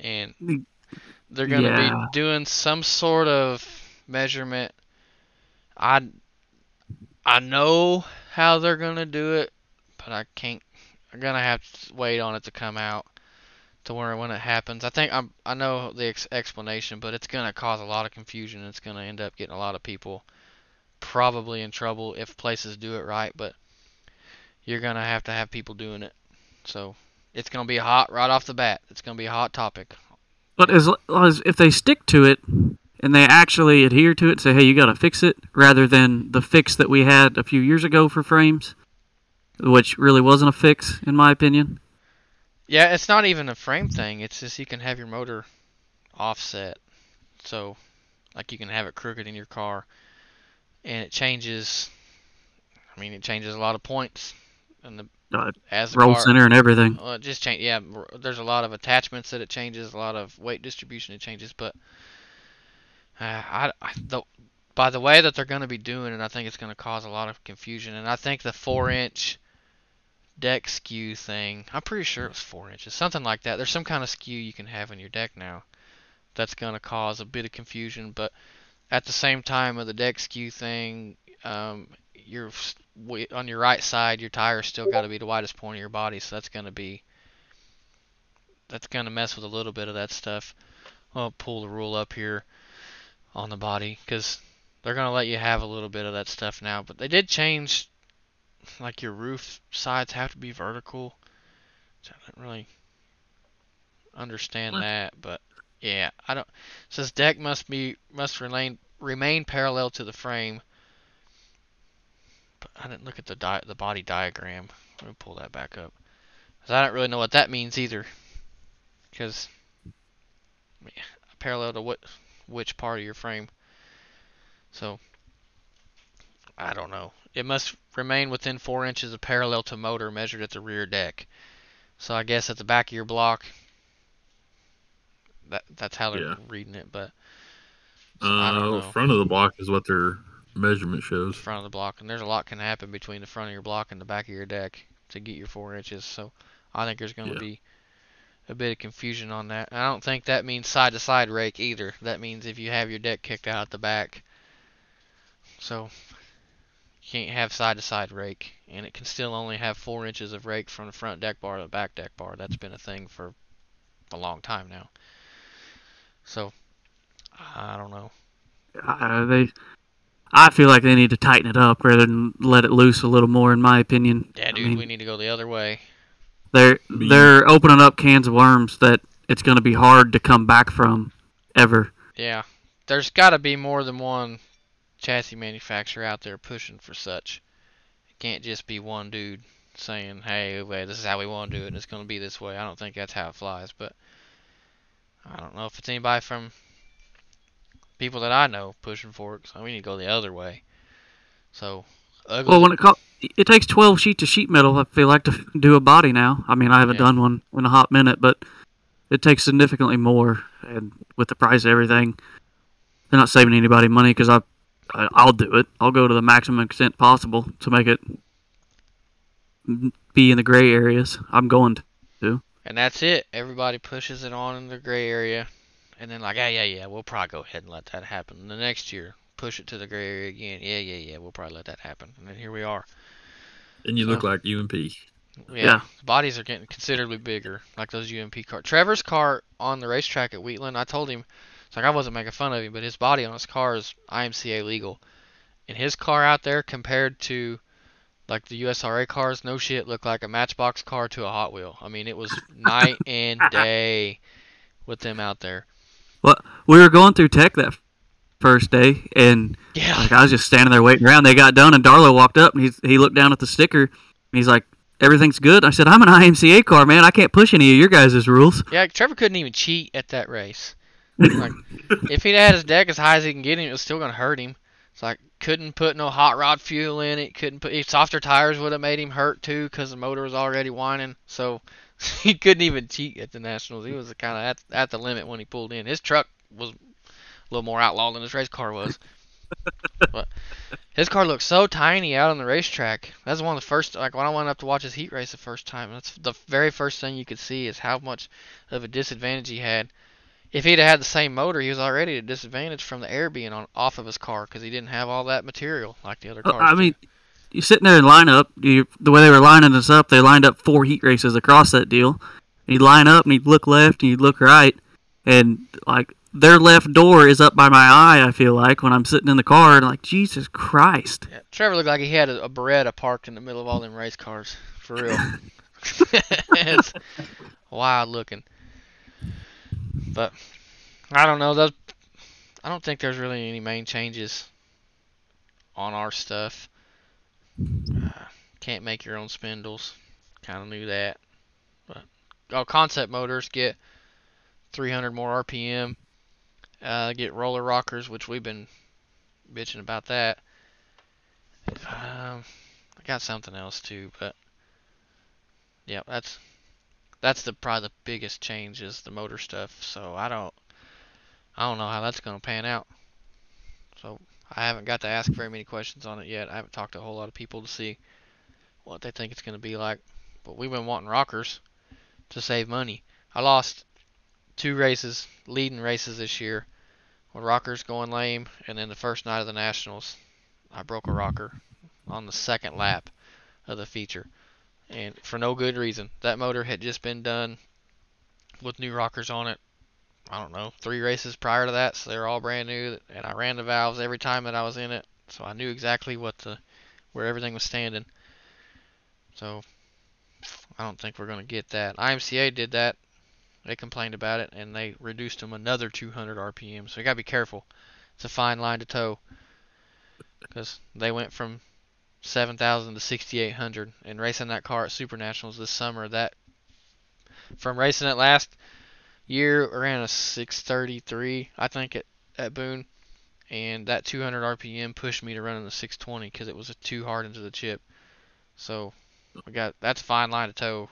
and they're going to Yeah. be doing some sort of measurement. I I know how they're going to do it, but I can't. I'm gonna have to wait on it to come out to where when it happens. I think I'm. I know the ex- explanation, but it's gonna cause a lot of confusion. It's gonna end up getting a lot of people probably in trouble if places do it right. But you're gonna have to have people doing it. So it's gonna be hot right off the bat. It's gonna be a hot topic. But as, as if they stick to it and they actually adhere to it, say, "Hey, you got to fix it," rather than the fix that we had a few years ago for frames, which really wasn't a fix, in my opinion. Yeah, it's not even a frame thing. It's just you can have your motor offset. So, like you can have it crooked in your car, and it changes. I mean, it changes a lot of points, and the Uh, as the roll car, center and everything. Well, it just change. Yeah, there's a lot of attachments that it changes, a lot of weight distribution it changes, but uh, I, I the, by the way that they're going to be doing it, I think it's going to cause a lot of confusion. And I think the four inch deck skew thing, I'm pretty sure it was four inches, something like that. There's some kind of skew you can have in your deck now that's going to cause a bit of confusion, but at the same time with the deck skew thing, um, your wi- on your right side, your tire's still got to be the widest point of your body, so that's going to be that's going to mess with a little bit of that stuff. I'll pull the rule up here on the body because they're going to let you have a little bit of that stuff now, but they did change like your roof sides have to be vertical. Which I don't really understand What? that, but yeah, I don't. It says deck must be must remain remain parallel to the frame. But I didn't look at the di- the body diagram. Let me pull that back up. 'Cause I don't really know what that means either. Because yeah, parallel to what which part of your frame. So I don't know. It must remain within four inches of parallel to motor measured at the rear deck. So I guess at the back of your block. That that's how they're Yeah. reading it, but don't Uh, front of the block is what their measurement shows. front of the block, and there's a lot can happen between the front of your block and the back of your deck to get your four inches. So I think there's going to Yeah. be a bit of confusion on that. I don't think that means side to side rake either. That means if you have your deck kicked out at the back, so can't have side to side rake, and it can still only have four inches of rake from the front deck bar to the back deck bar. That's been a thing for a long time now. So I don't know. Uh, they, I feel like they need to tighten it up rather than let it loose a little more. In my opinion, Yeah, I dude, mean, we need to go the other way. they're Me- they're opening up cans of worms that it's going to be hard to come back from, ever. Yeah, there's got to be more than one chassis manufacturer out there pushing for such. It can't just be one dude saying, "Hey, this is how we want to do it, and it's going to be this way." I don't think that's how it flies, but I don't know if it's anybody from people that I know pushing for it. So we need to go the other way. So ugly. Well, when it co- it takes twelve sheets of sheet metal, I feel like to do a body now. I mean, I haven't Yeah. done one in a hot minute, but it takes significantly more. And with the price of everything, they're not saving anybody money because I, I'll do it. I'll go to the maximum extent possible to make it be in the gray areas. I'm going to. And that's it. Everybody pushes it on in the gray area, and then like, yeah, yeah, yeah, we'll probably go ahead and let that happen. And the next year, push it to the gray area again. Yeah, yeah, yeah, we'll probably let that happen. And then here we are. And you So- look like UMP. Yeah, Yeah. the bodies are getting considerably bigger, like those UMP cars. Trevor's car on the racetrack at Wheatland, I told him, it's like I wasn't making fun of him, but his body on his car is IMCA legal, and his car out there compared to like the USRA cars, no shit, looked like a Matchbox car to a Hot Wheel. I mean, it was night and day with them out there. Well, we were going through tech that first day, and Yeah, like I was just standing there waiting around. They got done, and Darlow walked up, and he's, he looked down at the sticker, and he's like, "Everything's good." I said, "I'm an IMCA car, man. I can't push any of your guys' rules." yeah. Trevor couldn't even cheat at that race. Like, if he'd had his deck as high as he can get him, it was still gonna hurt him. It's like, couldn't put no hot rod fuel in it. Couldn't put softer tires would have made him hurt too because the motor was already whining. So he couldn't even cheat at the nationals. He was kind of at at the limit when he pulled in. His truck was a little more outlaw than his race car was. but his car looked so tiny out on the racetrack. That's one of the first like when I went up to watch his heat race the first time. That's the very first thing you could see is how much of a disadvantage he had. If he'd have had the same motor, he was already at a disadvantage from the air being on off of his car because he didn't have all that material like the other Uh, cars. I do. mean, you're sitting there in lineup. You, the way they were lining us up, they lined up four heat races across that deal. And you'd line up and you'd look left and you'd look right, and like their left door is up by my eye. I feel like when I'm sitting in the car, and like Jesus Christ. Yeah, Trevor looked like he had a, a Beretta parked in the middle of all them race cars. For real. it's wild looking. But I don't know. Those, I don't think there's really any main changes on our stuff. Uh, can't make your own spindles. Kind of knew that. But oh, concept motors get 300 more RPM. Uh, get roller rockers, which we've been bitching about that. Um, I got something else too, but yeah, that's that's the probably the biggest change is the motor stuff. So I don't I don't know how that's gonna pan out. So I haven't got to ask very many questions on it yet. I haven't talked to a whole lot of people to see what they think it's gonna be like. But we've been wanting rockers to save money. I lost two races, leading races this year, with rockers going lame, and then the first night of the nationals, I broke a rocker on the second lap of the feature, and for no good reason. That motor had just been done with new rockers on it. I don't know, three races prior to that, so they're all brand new. And I ran the valves every time that I was in it, so I knew exactly what the where everything was standing. So I don't think we're gonna get that. IMCA did that. They complained about it, and they reduced them another 200 RPM. So you gotta be careful. It's a fine line to toe because they went from 7,000 to 6,800 and racing that car at Super Nationals this summer. That from racing it last year ran a 633, I think, at at Boone, and that 200 RPM pushed me to run in the 620 because it was too hard into the chip. So we got that's a fine line to toe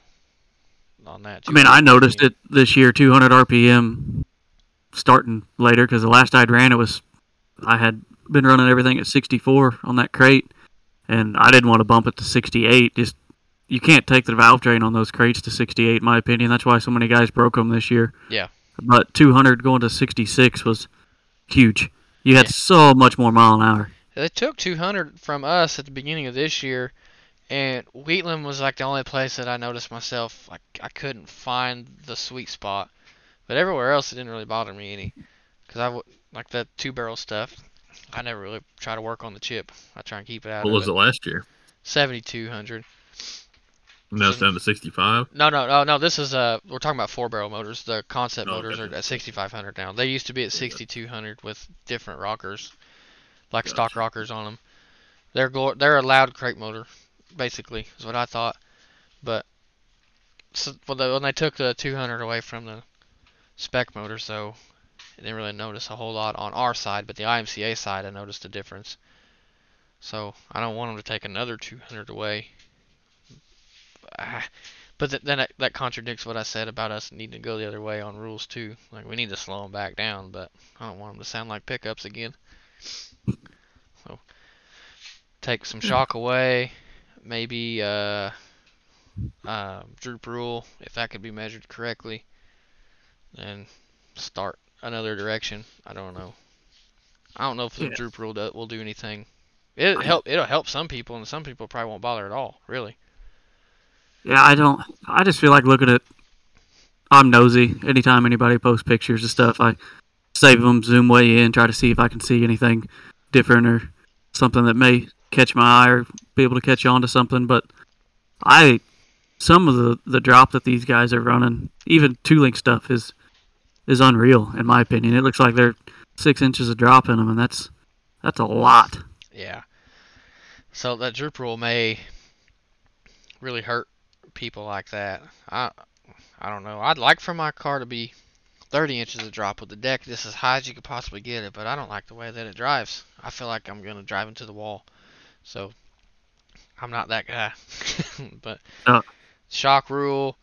on that. I mean, I noticed it this year, 200 RPM, starting later because the last I'd ran it was I had been running everything at 64 on that crate, and I didn't want to bump it to 68. Just you can't take the valve train on those crates to 68, in my opinion. That's why so many guys broke them this year. Yeah. But 200 going to 66 was huge. You had Yeah. so much more mile an hour. They took 200 from us at the beginning of this year, and Wheatland was like the only place that I noticed myself like I couldn't find the sweet spot. But everywhere else, it didn't really bother me any, because I w- like the two barrel stuff. I never really try to work on the chip. I try and keep it out What was it last year? 7200. Now it's down to 65. No, no, no, no. This is uh, we're talking about four barrel motors. The concept Oh, motors are at 6500 now. They used to be at 6200 with different rockers, like stock rockers on them. They're glor- they're a loud crate motor, basically, is what I thought. But so, when, they, when they took the 200 away from the spec motors, though, I didn't really notice a whole lot on our side. But the IMCA side, I noticed a difference. So I don't want them to take another 200 away. Ah, but then that, contradicts what I said about us needing to go the other way on rules too. Like we need to slow them back down, but I don't want them to sound like pickups again. So take some shock away, maybe uh, uh, droop rule if that could be measured correctly, and start another direction. I don't know. I don't know if the Yeah. droop rule will do anything. It help. It'll help some people, and some people probably won't bother at all. Really. Yeah, I don't. I just feel like looking at. I'm nosy. Anytime anybody posts pictures and stuff, I save them, zoom way in, try to see if I can see anything different or something that may catch my eye or be able to catch on to something. But I, some of the the drop that these guys are running, even two link stuff is is unreal in my opinion. It looks like they're six inches of drop in them, and that's that's a lot. Yeah. So that droop rule may really hurt people like that. I I don't know. I'd like for my car to be 30 inches of drop with the deck just as high as you could possibly get it, but I don't like the way that it drives. I feel like I'm going to drive into the wall. So I'm not that guy. but Uh. shock rule,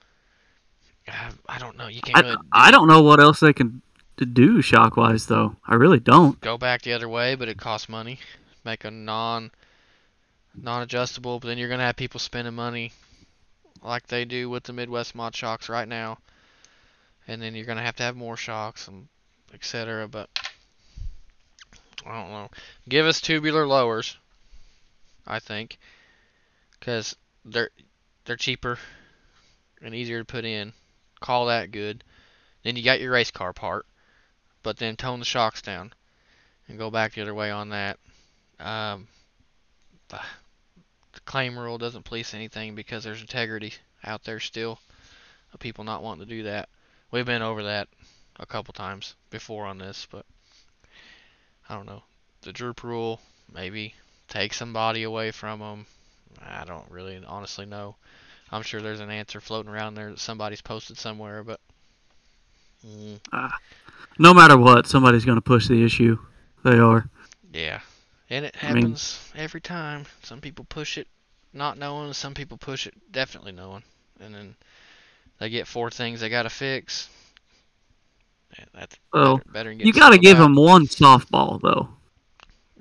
I don't know. You can I, really I don't know what else they can to do shock wise though. I really don't. go back the other way, but it costs money. Make a non non adjustable, but then you're gonna have people spending money like they do with the Midwest mod shocks right now. And then you're gonna have to have more shocks and etc. But I don't know. Give us tubular lowers. I think, because they're they're cheaper and easier to put in. Call that good. Then you got your race car part, but then tone the shocks down and go back the other way on that. Um, the, claim rule doesn't police anything because there's integrity out there still of people not wanting to do that. We've been over that a couple times before on this, but I don't know. The droop rule, maybe take somebody away from them. I don't really honestly know. I'm sure there's an answer floating around there that somebody's posted somewhere, but mm, No matter what, somebody's going to push the issue. They are. Yeah. And it I mean- happens every time. Some people push it not knowing, some people push it definitely knowing. And then they get four things they got to fix. Yeah, that's Well, better, better than You got to give out. them one softball though.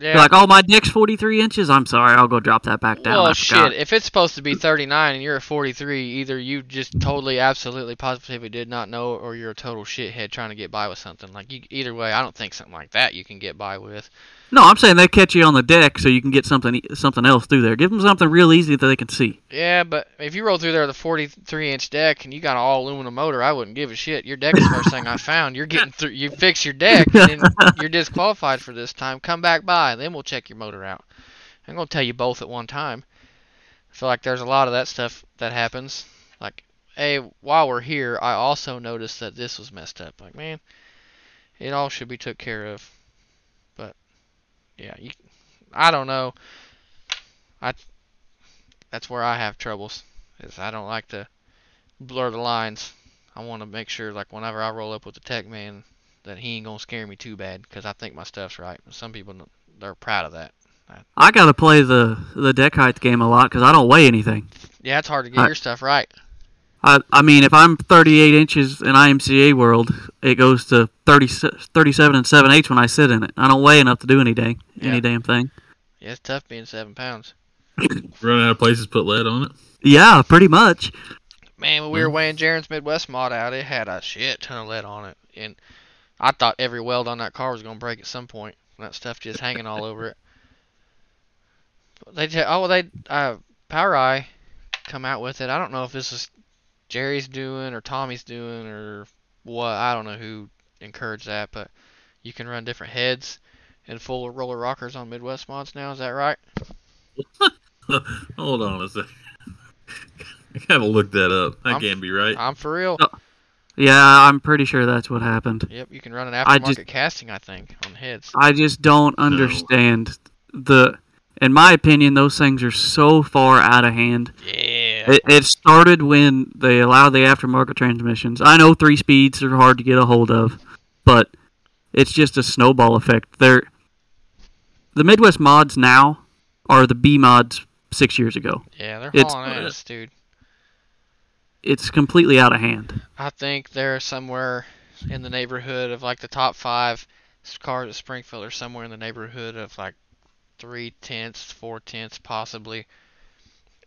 Yeah. You're like, oh, my deck's 43 inches. I'm sorry, I'll go drop that back down. well, shit. If it's supposed to be 39 and you're at 43, either you just totally, absolutely, positively did not know, or you're a total shithead trying to get by with something. Like you, either way, I don't think something like that you can get by with. No, I'm saying they catch you on the deck so you can get something something else through there. Give them something real easy that they can see. Yeah, but if you roll through there with a 43 inch deck and you got an all aluminum motor, I wouldn't give a shit. Your deck's the first thing I found. You're getting through. You fix your deck, and then you're disqualified for this time. Come back by, then we'll check your motor out. I'm gonna tell you both at one time. I feel like there's a lot of that stuff that happens. Like, hey, while we're here, I also noticed that this was messed up. Like, man, it all should be took care of. Yeah, you, I don't know. I that's where I have troubles. Is I don't like to blur the lines. I want to make sure, like whenever I roll up with the tech man, that he ain't gonna scare me too bad because I think my stuff's right. Some people they're proud of that. I got to play the the deck height game a lot because I don't weigh anything. Yeah, it's hard to get I- your stuff right. I I mean, if I'm 38 inches in IMCA world, it goes to 30, 37 and 7 eighths when I sit in it. I don't weigh enough to do any dang Yeah. any damn thing. Yeah, it's tough being seven pounds. Running out of places to put lead on it. Yeah, pretty much. Man, when we were weighing Jaren's Midwest mod out, it had a shit ton of lead on it, and I thought every weld on that car was gonna break at some point. That stuff just hanging all over it. But They t- oh they uh POWRi come out with it. I don't know if this is Jerry's doing or Tommy's doing or what. I don't know who encouraged that, but you can run different heads and full roller rockers on Midwest mods now. Is that right? Hold on a second. I gotta look that up. That I'm- can't be right. I'm for real. Oh. Yeah, I'm pretty sure that's what happened. Yep, you can run an I aftermarket just- casting. I think on heads. I just don't understand the. In my opinion, those things are so far out of hand. Yeah. It, it started when they allowed the aftermarket transmissions. I know three speeds are hard to get a hold of, but it's just a snowball effect. They're the Midwest mods now are the B mods six years ago. Yeah, they're It's- hauling ass, dude. It's completely out of hand. I think they're somewhere in the neighborhood of like the top five cars at Springfield are somewhere in the neighborhood of like three tenths, four tenths, possibly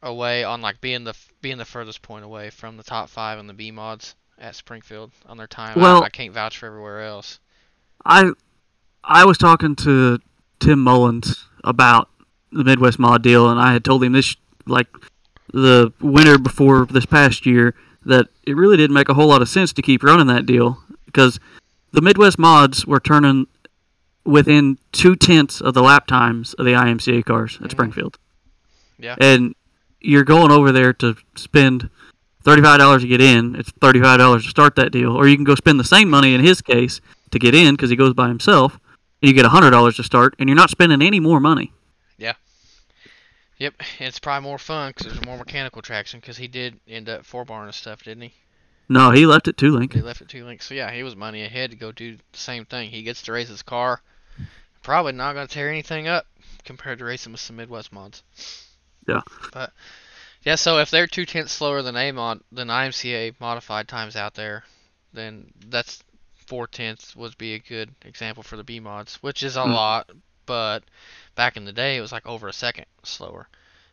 away on like being the being the furthest point away from the top five in the B mods at Springfield on their time. Well- I, I can't vouch for everywhere else. I I was talking to Tim Mullins about the Midwest mod deal, and I had told him this like the winter before this past year that it really didn't make a whole lot of sense to keep running that deal because the Midwest mods were turning within two tenths of the lap times of the IMCA cars at Mhm. Springfield. Yeah. and you're going over there to spend thirty-five dollars to get in. It's thirty-five dollars to start that deal, or you can go spend the same money in his case to get in because he goes by himself, and you get hundred dollars to start, and you're not spending any more money. Yeah. Yep, it's probably more fun because there's more mechanical traction because he did end up four barring and stuff, didn't he? No, he left it to He left it two links. So yeah, he was money ahead to go do the same thing. He gets to race his car. Probably not going to tear anything up compared to racing with some Midwest mods. Yeah. But yeah, so if they're two tenths slower than a mod than IMCA modified times out there, then that's four tenths would be a good example for the B mods, which is a Hmm. lot. But back in the day, it was like over a second slower.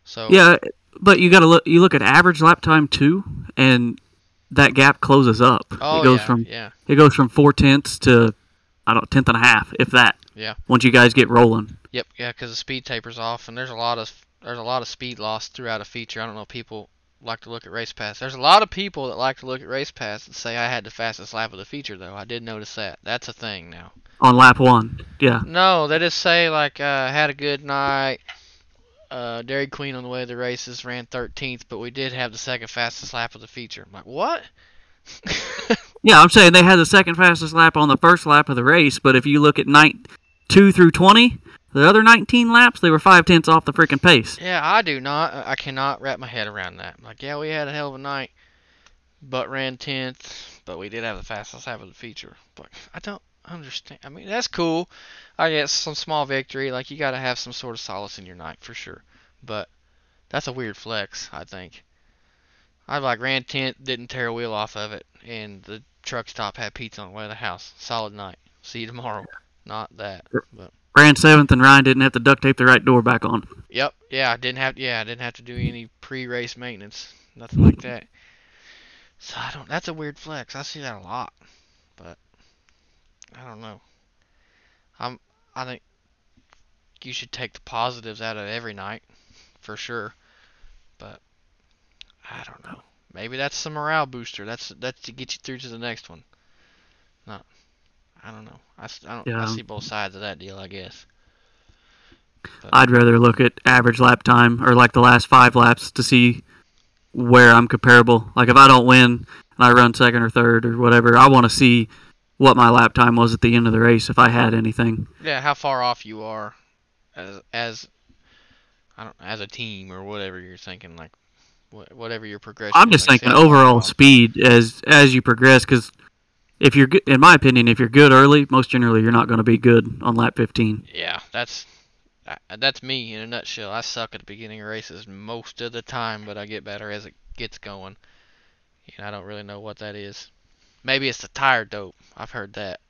So Yeah, but you got to look. You look at average lap time too, and that gap closes up. Oh it goes yeah, from yeah. it goes from four tenths to I don't tenth and a half, if that. Yeah. Once you guys get rolling. Yep, yeah, because the speed tapers off, and there's a lot of there's a lot of speed loss throughout a feature. I don't know if people like to look at race pass. There's a lot of people that like to look at race pass and say I had the fastest lap of the feature though. I did notice that. That's a thing now. on lap one. Yeah. No, they just say like uh, had a good night. Uh, Dairy Queen on the way to the races ran 13th, but we did have the second fastest lap of the feature. I'm like, what? Yeah, I'm saying they had the second fastest lap on the first lap of the race, but if you look at night two through twenty, the other 19 laps they were five tenths off the freaking pace. Yeah, I do not. I cannot wrap my head around that. Like, yeah, we had a hell of a night, but ran 10th, but we did have the fastest lap of the feature. But I don't understand. I mean, that's cool. I guess some small victory. Like, you got to have some sort of solace in your night for sure. But that's a weird flex, I think. I like ran 10th, didn't tear a wheel off of it, and the truck stop had pizza on the way to the house. Solid night. See you tomorrow. Not that. But Ran seventh, and Ryan didn't have to duct tape the right door back on. Yep. Yeah, I didn't have. Yeah, I didn't have to do any pre-race maintenance, nothing like that. So I don't. That's a weird flex. I see that a lot, but I don't know. I'm. I think you should take the positives out of every night, for sure. But I don't know. Maybe that's the morale booster. That's that's to get you through to the next one. No, I don't know. I, I don't. I see both sides of that deal. I guess. I'd rather look at average lap time or like the last five laps to see where I'm comparable. Like if I don't win and I run second or third or whatever, I want to see what my lap time was at the end of the race if I had anything. Yeah, how far off you are as as I don't as a team or whatever you're thinking like wha- whatever your progression. I'm just like, thinking overall off. speed as as you progress because if you're good, in my opinion, if you're good early, most generally you're not going to be good on lap 15. Yeah, that's uh, that's me in a nutshell. I suck at the beginning of races most of the time, but I get better as it gets going. And I don't really know what that is. Maybe it's the tire dope. I've heard that.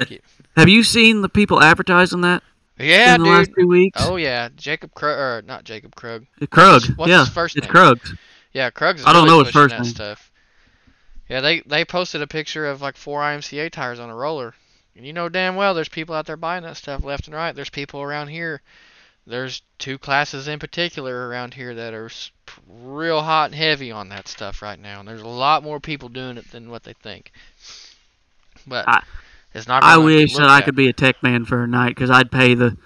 Uh, have you seen the people advertising that Yeah, in the last dude. two weeks? Oh yeah, Jacob Krug or not Jacob Krug. Krug. what's yeah, his first name? it's? Krug. Yeah, Krug's is I don't really know his first name. stuff. Yeah, they they posted a picture of like four IMCA tires on a roller, and you know damn well there's people out there buying that stuff left and right. There's people around here. There's two classes in particular around here that are real hot and heavy on that stuff right now, and there's a lot more people doing it than what they think. But I- it's not. I wish that I at. could be a tech man for a night because I'd pay the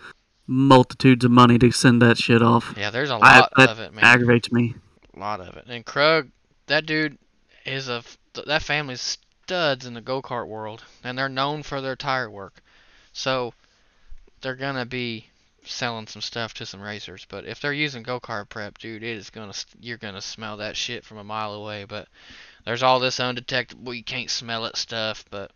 multitudes of money to send that shit off. Yeah, there's a lot that of it, man. Aggravates me. A lot of it. And Krug, that dude is a that family's studs in the go kart world, and they're known for their tire work. So they're gonna be selling some stuff to some racers. But if they're using go kart prep, dude, it is gonna you're gonna smell that shit from a mile away. But there's all this undetectable, you can't smell it stuff. But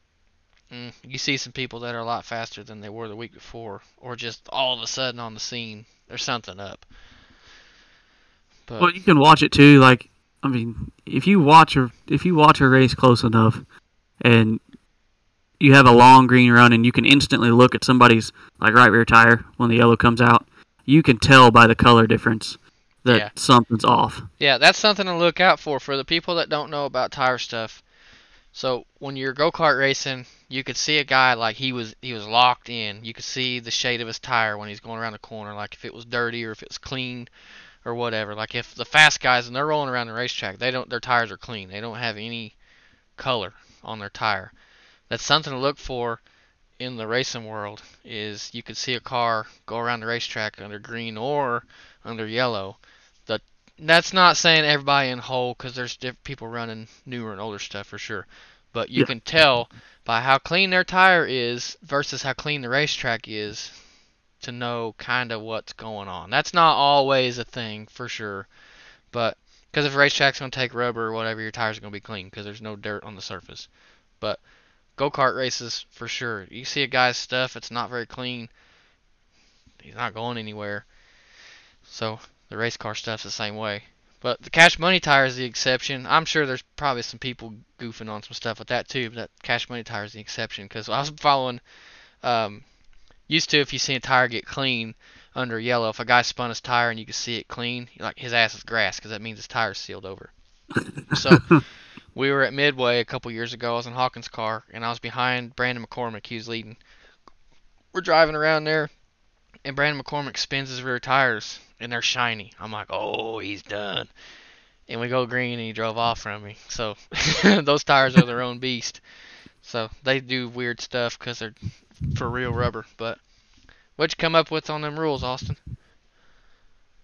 mm, you see some people that are a lot faster than they were the week before, or just all of a sudden on the scene. There's something up. But Well, you can watch it too. Like, I mean, if you watch a if you watch a race close enough, and you have a long green run, and you can instantly look at somebody's like right rear tire when the yellow comes out, you can tell by the color difference that Yeah. something's off. Yeah, that's something to look out for for the people that don't know about tire stuff. So when you're go kart racing, you could see a guy like he was he was locked in. You could see the shade of his tire when he's going around the corner, like if it was dirty or if it was clean or whatever. Like if the fast guys and they're rolling around the racetrack, they don't their tires are clean. They don't have any color on their tire. That's something to look for in the racing world is you could see a car go around the racetrack under green or under yellow. The that's not saying everybody in whole because there's diff- people running newer and older stuff for sure, but you Yeah. can tell by how clean their tire is versus how clean the racetrack is to know kind of what's going on. That's not always a thing for sure, but Because if a racetrack's gonna take rubber or whatever, your tires are gonna be clean because there's no dirt on the surface. But go kart races for sure. You see a guy's stuff, it's not very clean. He's not going anywhere. So the race car stuff's the same way. But the cash money tire is the exception. I'm sure there's probably some people goofing on some stuff with that too. But that cash money tire is the exception because I was following. Um, used to if you see a tire get clean under yellow, if a guy spun his tire and you could see it clean, like his ass is grass because that means his tire's sealed over. so we were at Midway a couple years ago. I was in Hawkins' car and I was behind Brandon McCormick. He was leading. We're driving around there, and Brandon McCormick spins his rear tires and they're shiny. I'm like, oh, he's done. And we go green, and he drove off from me. So those tires are their own beast. So they do weird stuff because they're for real rubber. But what'd you come up with on them rules, Austin?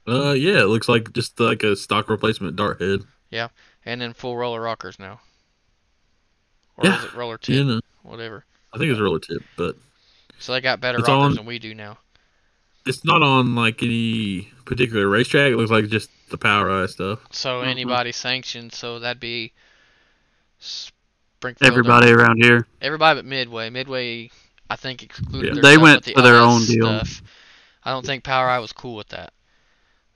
Uh, yeah, it looks like just like a stock replacement dart head. Yeah, and then full roller rockers now. Or Yeah. is it roller tip? You know, Whatever. I think it's roller tip, but So they got better It's rockers on- than we do now. it's not on like any particular racetrack. It looks like just the POWRi stuff. So Mhm. anybody sanctioned. So that'd be Everybody around here. everybody but Midway. Midway, I think excluded Yeah. They went the for their own deal. Stuff. I don't think POWRi was cool with that.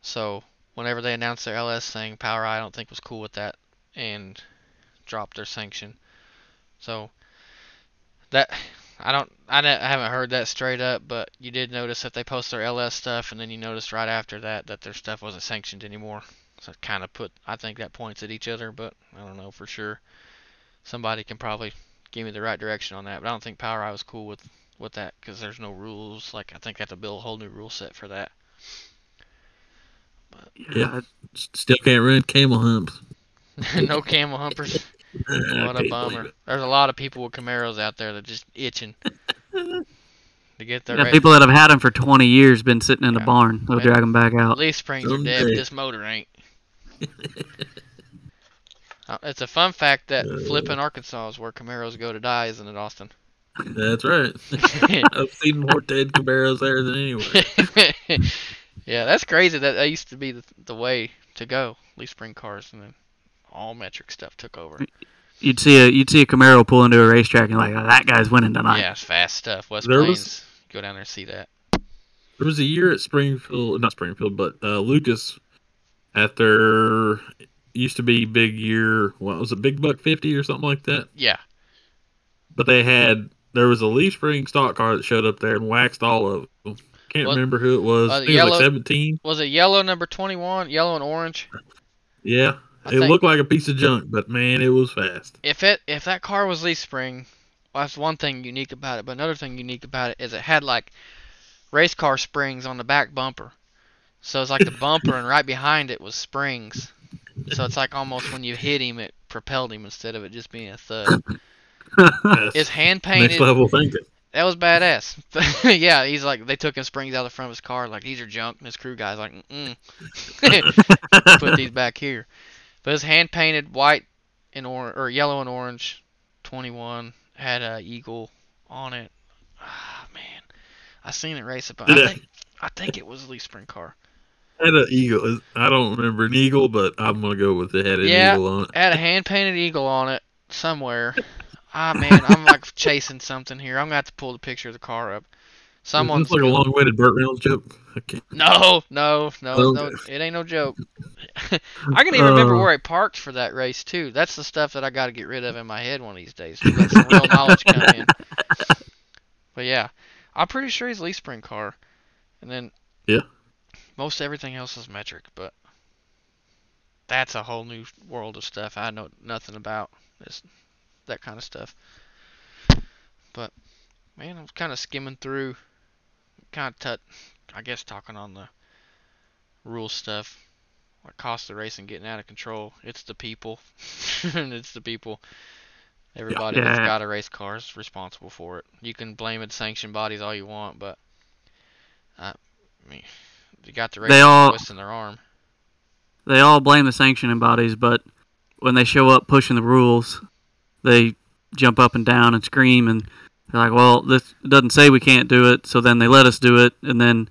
So whenever they announced their LS thing, POWRi I don't think was cool with that and dropped their sanction. So that I don't I, don't- I haven't heard that straight up, but you did notice that they post their LS stuff, and then you noticed right after that that their stuff wasn't sanctioned anymore. So it kind of put I think that points at each other, but I don't know for sure. Somebody can probably give me the right direction on that, but I don't think POWRi was cool with with that because there's no rules. Like I think they have to build a whole new rule set for that. Yeah. S- Still can't run camel humps. no camel humpers. What a bummer. There's a lot of people with Camaros out there that just itching to get their Yeah, red- people that have had them for 20 years been sitting in the Yeah. barn. They'll Maybe- drag them back out. leaf springs are dead, Someday. but this motor ain't. Uh, it's a fun fact that Flippin, Arkansas is where Camaros go to die, isn't it, Austin? That's right. I've seen more dead Camaros there than anywhere. yeah, that's crazy. That that used to be the, the way to go. Leaf spring cars, and then all metric stuff took over. You'd see a you'd see a Camaro pull into a racetrack and like oh, that guy's winning tonight. Yeah, it's fast stuff. West There was- Plains, go down there and see that. There was a year at Springfield, not Springfield, but uh, Lucas at their used to be big year. What was it, Big Buck Fifty or something like that? Yeah, But they had there was a leaf spring stock car that showed up there and waxed all of them. Can't remember who it was. uh, was like seventeen. was it yellow number twenty one, yellow and orange? Yeah, I it think- looked like a piece of junk, but man, it was fast. if it if that car was leaf spring, well, that's one thing unique about it. But another thing unique about it is it had like race car springs on the back bumper. So it's like the bumper, and right behind it was springs. So it's like almost when you hit him, it propelled him instead of it just being a thud. It's hand next painted. level thinking. That was badass. yeah, he's like they took his springs out of the front of his car, like these are junk. And his crew guy's like, mm put these back here. But it's hand painted white and or or yellow and orange. Twenty one had a eagle on it. Ah man, I seen it race but I think I think it was a leaf spring car. Had an eagle. I don't remember an eagle, but I'm gonna go with it. Had an Yeah. eagle on it. Had a hand painted eagle on it somewhere. Ah man, I'm like chasing something here. I'm gonna have to pull the picture of the car up. Someone's like a long-winded Burt Reynolds joke. Okay. No, no, no, no. It ain't no joke. I can even remember Uh. where I parked for that race too. That's the stuff that I got to get rid of in my head one of these days. some real knowledge come in. But yeah, I'm pretty sure he's a leaf spring car, and then Yeah. Most everything else is metric. But that's a whole new world of stuff I know nothing about. This that kind of stuff. But man, I was kind of skimming through, kind of tut, I guess talking on the rule stuff, like cost of racing getting out of control. It's the people, it's the people. Everybody that's Yeah. got a race car is responsible for it. You can blame it sanctioned bodies all you want, but I mean, you got the They all- twisting their arm. They all blame the sanctioning bodies, but when they show up pushing the rules, they jump up and down and scream and they're like, "Well, this doesn't say we can't do it," so then they let us do it, and then,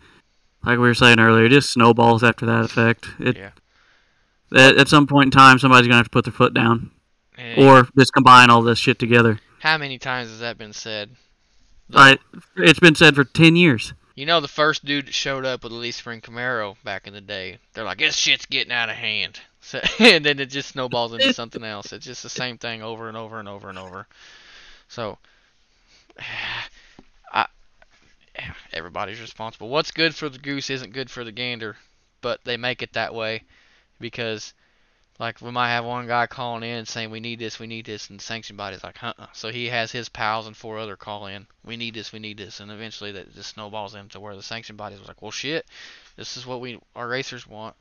like we were saying earlier, it just snowballs after that effect. It Yeah. At, at some point in time, somebody's gonna have to put their foot down, or just combine all this shit together. how many times has that been said? Right? It's been said for ten years. You know, the first dude that showed up with a leaf spring Camaro back in the day, they're like, "This shit's getting out of hand," so, and then it just snowballs into something else. It's just the same thing over and over and over and over. So, I, everybody's responsible. What's good for the goose isn't good for the gander, but they make it that way because, like, we might have one guy calling in saying we need this, we need this, and the sanction body's like, "Huh." So he has his pals and four other call in, we need this, we need this, and eventually that just snowballs into where the sanction bodies was like, well, shit, this is what we our racers want.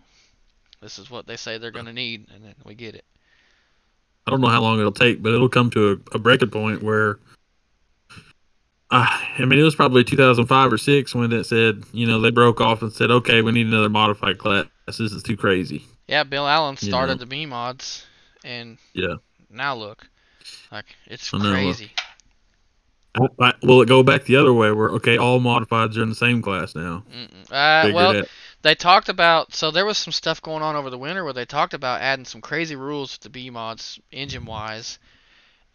This is what they say they're gonna need, and then we get it. I don't know how long it'll take, but it'll come to a, a breaking point where. Uh, I mean, it was probably 2005 or six when it said, you know, they broke off and said, okay, we need another modified class. This is too crazy. Yeah, Bill Allen You started know. the B mods, and Yeah. now look, like it's know, crazy. Will it go back the other way where, okay, all modifieds are in the same class now? Uh, well, they talked about so there was some stuff going on over the winter where they talked about adding some crazy rules to the B mods engine wise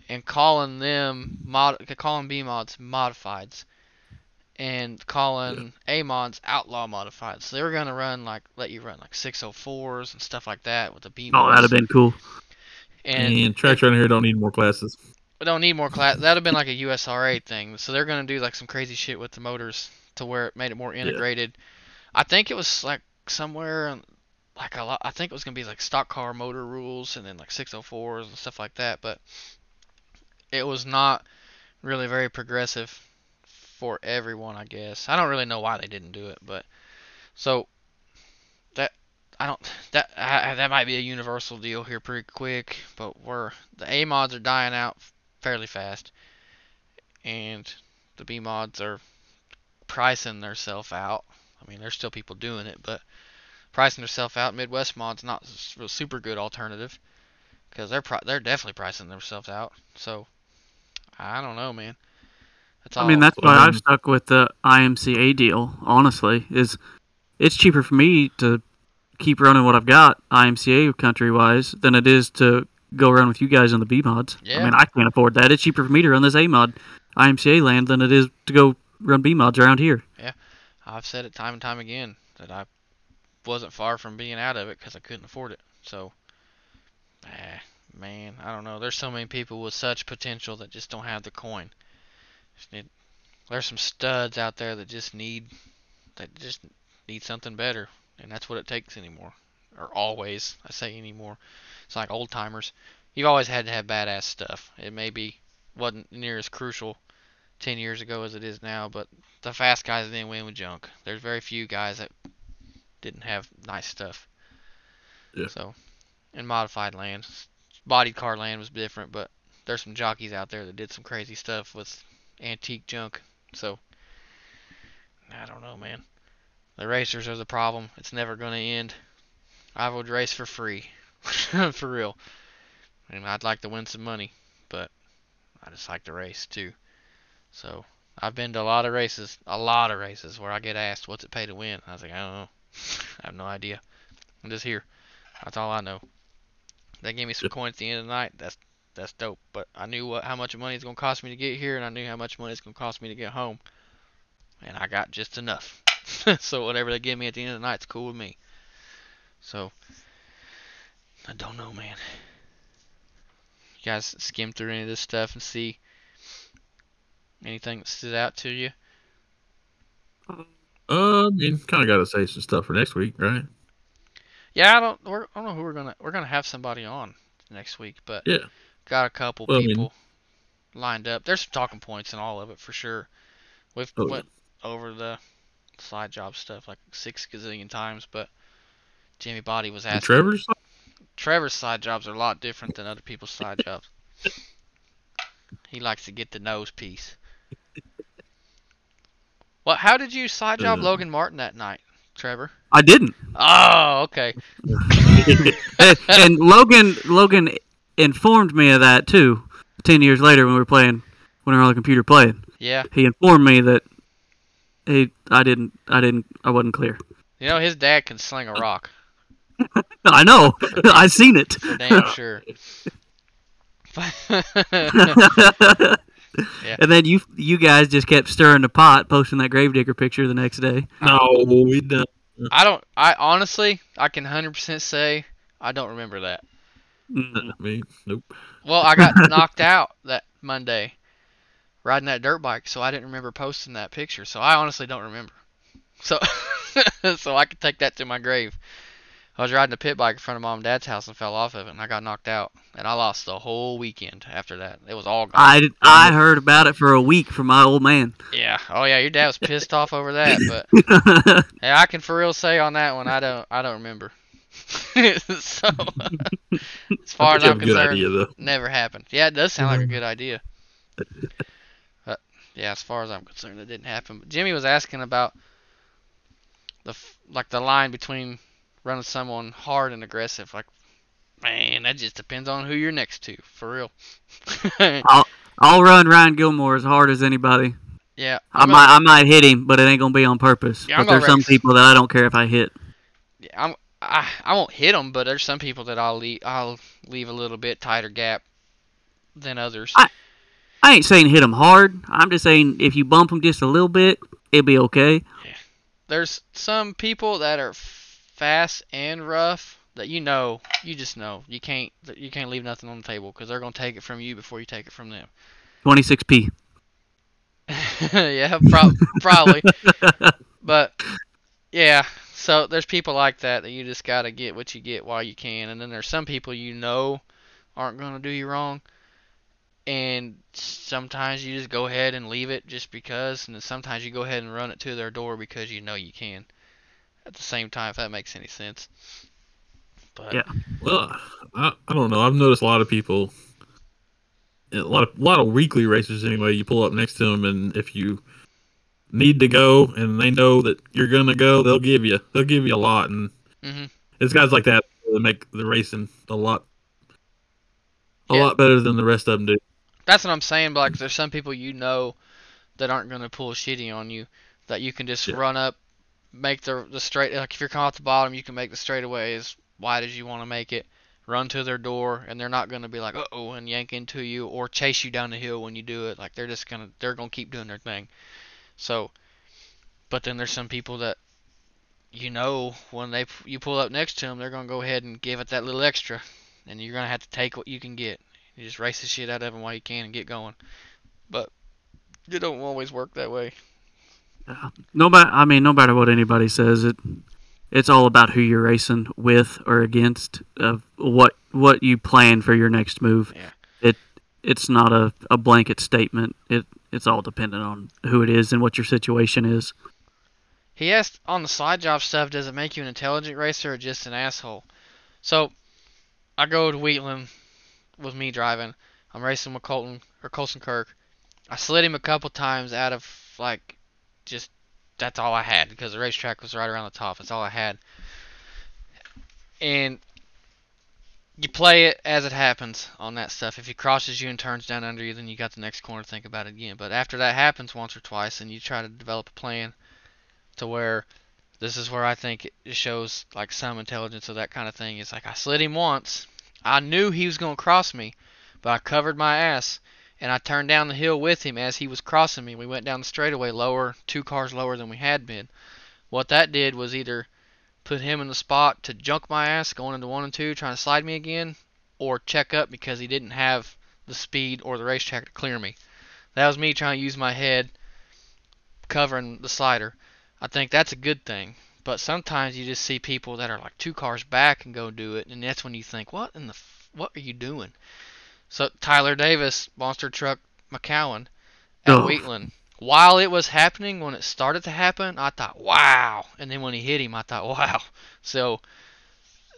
and calling them mod calling B mods modifieds and calling A mods outlaw modified. So they were gonna run like let you run like 604s and stuff like that with the beam. Oh, that'd have been cool. and and tracks around here don't need more classes. we don't need more class. That'd have been like a USRA thing. So they're gonna do like some crazy shit with the motors to where it made it more integrated. I think it was like somewhere like a lot. I think it was gonna be like stock car motor rules and then like 604s and stuff like that. But it was not really very progressive for everyone. I guess I don't really know why they didn't do it, but so that I don't that I, that might be a universal deal here pretty quick. But we're the A mods are dying out fairly fast, and the B mods are pricing themselves out. I mean, there's still people doing it, but pricing themselves out. Midwest mods not a super good alternative because they're they're definitely pricing themselves out. So I don't know, man. That's all. I mean, that's why Um, I've stuck with the IMCA deal. Honestly, is it's cheaper for me to keep running what I've got IMCA country wise than it is to go around with you guys on the B mods. Yeah. I mean, I can't afford that. It's cheaper for me to run this A mod IMCA land than it is to go run B mods around here. Yeah, I've said it time and time again that I wasn't far from being out of it because I couldn't afford it. So, eh, man, I don't know. There's so many people with such potential that just don't have the coin. Just need, there's some studs out there that just need that just need something better, and that's what it takes anymore, or always. I say anymore. It's like old timers. You've always had to have badass stuff. It maybe wasn't near as crucial 10 years ago as it is now, but the fast guys didn't win with junk. There's very few guys that didn't have nice stuff. Yeah. So, in modified land, bodied car land was different, but there's some jockeys out there that did some crazy stuff with antique junk. So, I don't know, man. The racers are the problem. It's never going to end. I would race for free, for real. And I'd like to win some money, but I just like to race too. So I've been to a lot of races, a lot of races where I get asked, "What's it pay to win?" I was like, "I don't know. I have no idea. I'm just here. That's all I know." They gave me some coins at the end of the night. That's that's dope. But I knew what how much money it's gonna cost me to get here, and I knew how much money it's gonna cost me to get home, and I got just enough. so whatever they give me at the end of the night, it's cool with me. So I don't know, man. You guys skim through any of this stuff and see anything that stood out to you? Uh, I mean, kind of got to say some stuff for next week, right? Yeah, I don't. We're, I don't know who we're gonna. We're gonna have somebody on next week, but Yeah. Got a couple Well, I mean- people lined up. There's some talking points in all of it for sure. We've Oh, yeah. went over the side job stuff like six gazillion times, but Jimmy Body was asking. Trevor's Trevor's side jobs are a lot different than other people's side jobs. He likes to get the nose piece. Well, how did you side job Uh. Logan Martin that night, Trevor? I didn't. Oh, okay. and, and Logan Logan informed me of that too. Ten years later, when we were playing, when we were on the computer playing, Yeah. he informed me that he I didn't I didn't I wasn't clear. You know his dad can sling a rock. I know. I seen it. For damn sure. And then you you guys just kept stirring the pot, posting that gravedigger picture the next day. No, we done. I don't. I honestly, I can hundred percent say I don't remember that. Mm. Me, nope. Well, I got knocked out that Monday riding that dirt bike, so I didn't remember posting that picture. So I honestly don't remember. So, so I could take that to my grave. I was riding a pit bike in front of mom and dad's house and fell off of it, and I got knocked out, and I lost the whole weekend after that. It was all gone. I I heard about it for a week from my old man. Yeah. Oh yeah, your dad was pissed off over that, but yeah, I can for real say on that one, I don't, I don't remember. so, as far as I'm concerned, idea never happened. Yeah, it does sound like a mm-hmm. good idea. But yeah, as far as I'm concerned, it didn't happen. But Jimmy was asking about the like the line between running someone hard and aggressive. Like, man, that just depends on who you're next to, for real. I'll run Ryan Gilmore as hard as anybody. yeah, I might I might hit him, but it ain't gonna be on purpose. Yeah, but there's some people that I don't care if I hit. Yeah, I'm, I I won't hit them, but there's some people that I'll leave I'll leave a little bit tighter gap than others. I- I ain't saying hit them hard. I'm just saying if you bump them just a little bit, it'll be okay. There's some people that are fast and rough that you know, you just know you can't you can't leave nothing on the table because they're gonna take it from you before you take it from them. 26p. yeah, prob- probably. But yeah, so there's people like that that you just gotta get what you get while you can, and then there's some people you know aren't gonna do you wrong, and sometimes you just go ahead and leave it just because, and then sometimes you go ahead and run it to their door because you know you can. At the same time, if that makes any sense. But Yeah. Well, I, I don't know. I've noticed a lot of people, a lot of a lot of weekly racers anyway. You pull up next to them, and if you need to go, and they know that you're gonna go, they'll give you they'll give you a lot, and Mhm. it's guys like that that make the racing a lot a Yeah. lot better than the rest of them do. That's what I'm saying. But like, there's some people you know that aren't to pull shitty on you. That you can just Yeah. run up, make the the straight. Like if you're coming off the bottom, you can make the straightaway as wide as you want to make it. Run to their door, and they're not going to be like, uh oh, and yank into you or chase you down the hill when you do it. Like they're just gonna they're gonna keep doing their thing. So, but then there's some people that you know when they you pull up next to them, they're gonna go ahead and give it that little extra, and you're gonna have to take what you can get. You just race the shit out of them while you can and get going. But it don't always work that way. Uh, no matter, I mean, no matter what anybody says, it it's all about who you're racing with or against, of what what you plan for your next move. Yeah. It it's not a, a blanket statement. It it's all dependent on who it is and what your situation is. He asked on the slide job stuff, does it make you an intelligent racer or just an asshole? So I go to Wheatland with me driving. I'm racing with Colton or Colson Kirk. I slid him a couple times out of like just that's all I had because the racetrack was right around the top. That's all I had. And you play it as it happens on that stuff. If he crosses you and turns down under you, then you got the next corner to think about it again. But after that happens once or twice, and you try to develop a plan to where this is where I think it shows like some intelligence of that kind of thing. It's like I slid him once. I knew he was going to cross me, but I covered my ass and I turned down the hill with him as he was crossing me. We went down the straightaway lower, two cars lower than we had been. What that did was either put him in the spot to junk my ass going into one and two, trying to slide me again, or check up because he didn't have the speed or the racetrack to clear me. That was me trying to use my head covering the slider. I think that's a good thing. But sometimes you just see people that are like two cars back and go do it, and that's when you think, what in the f- what are you doing? So Tyler Davis, Monster Truck McCowan at Oh. Wheatland. While it was happening, when it started to happen, I thought, wow. And then when he hit him, I thought, wow. So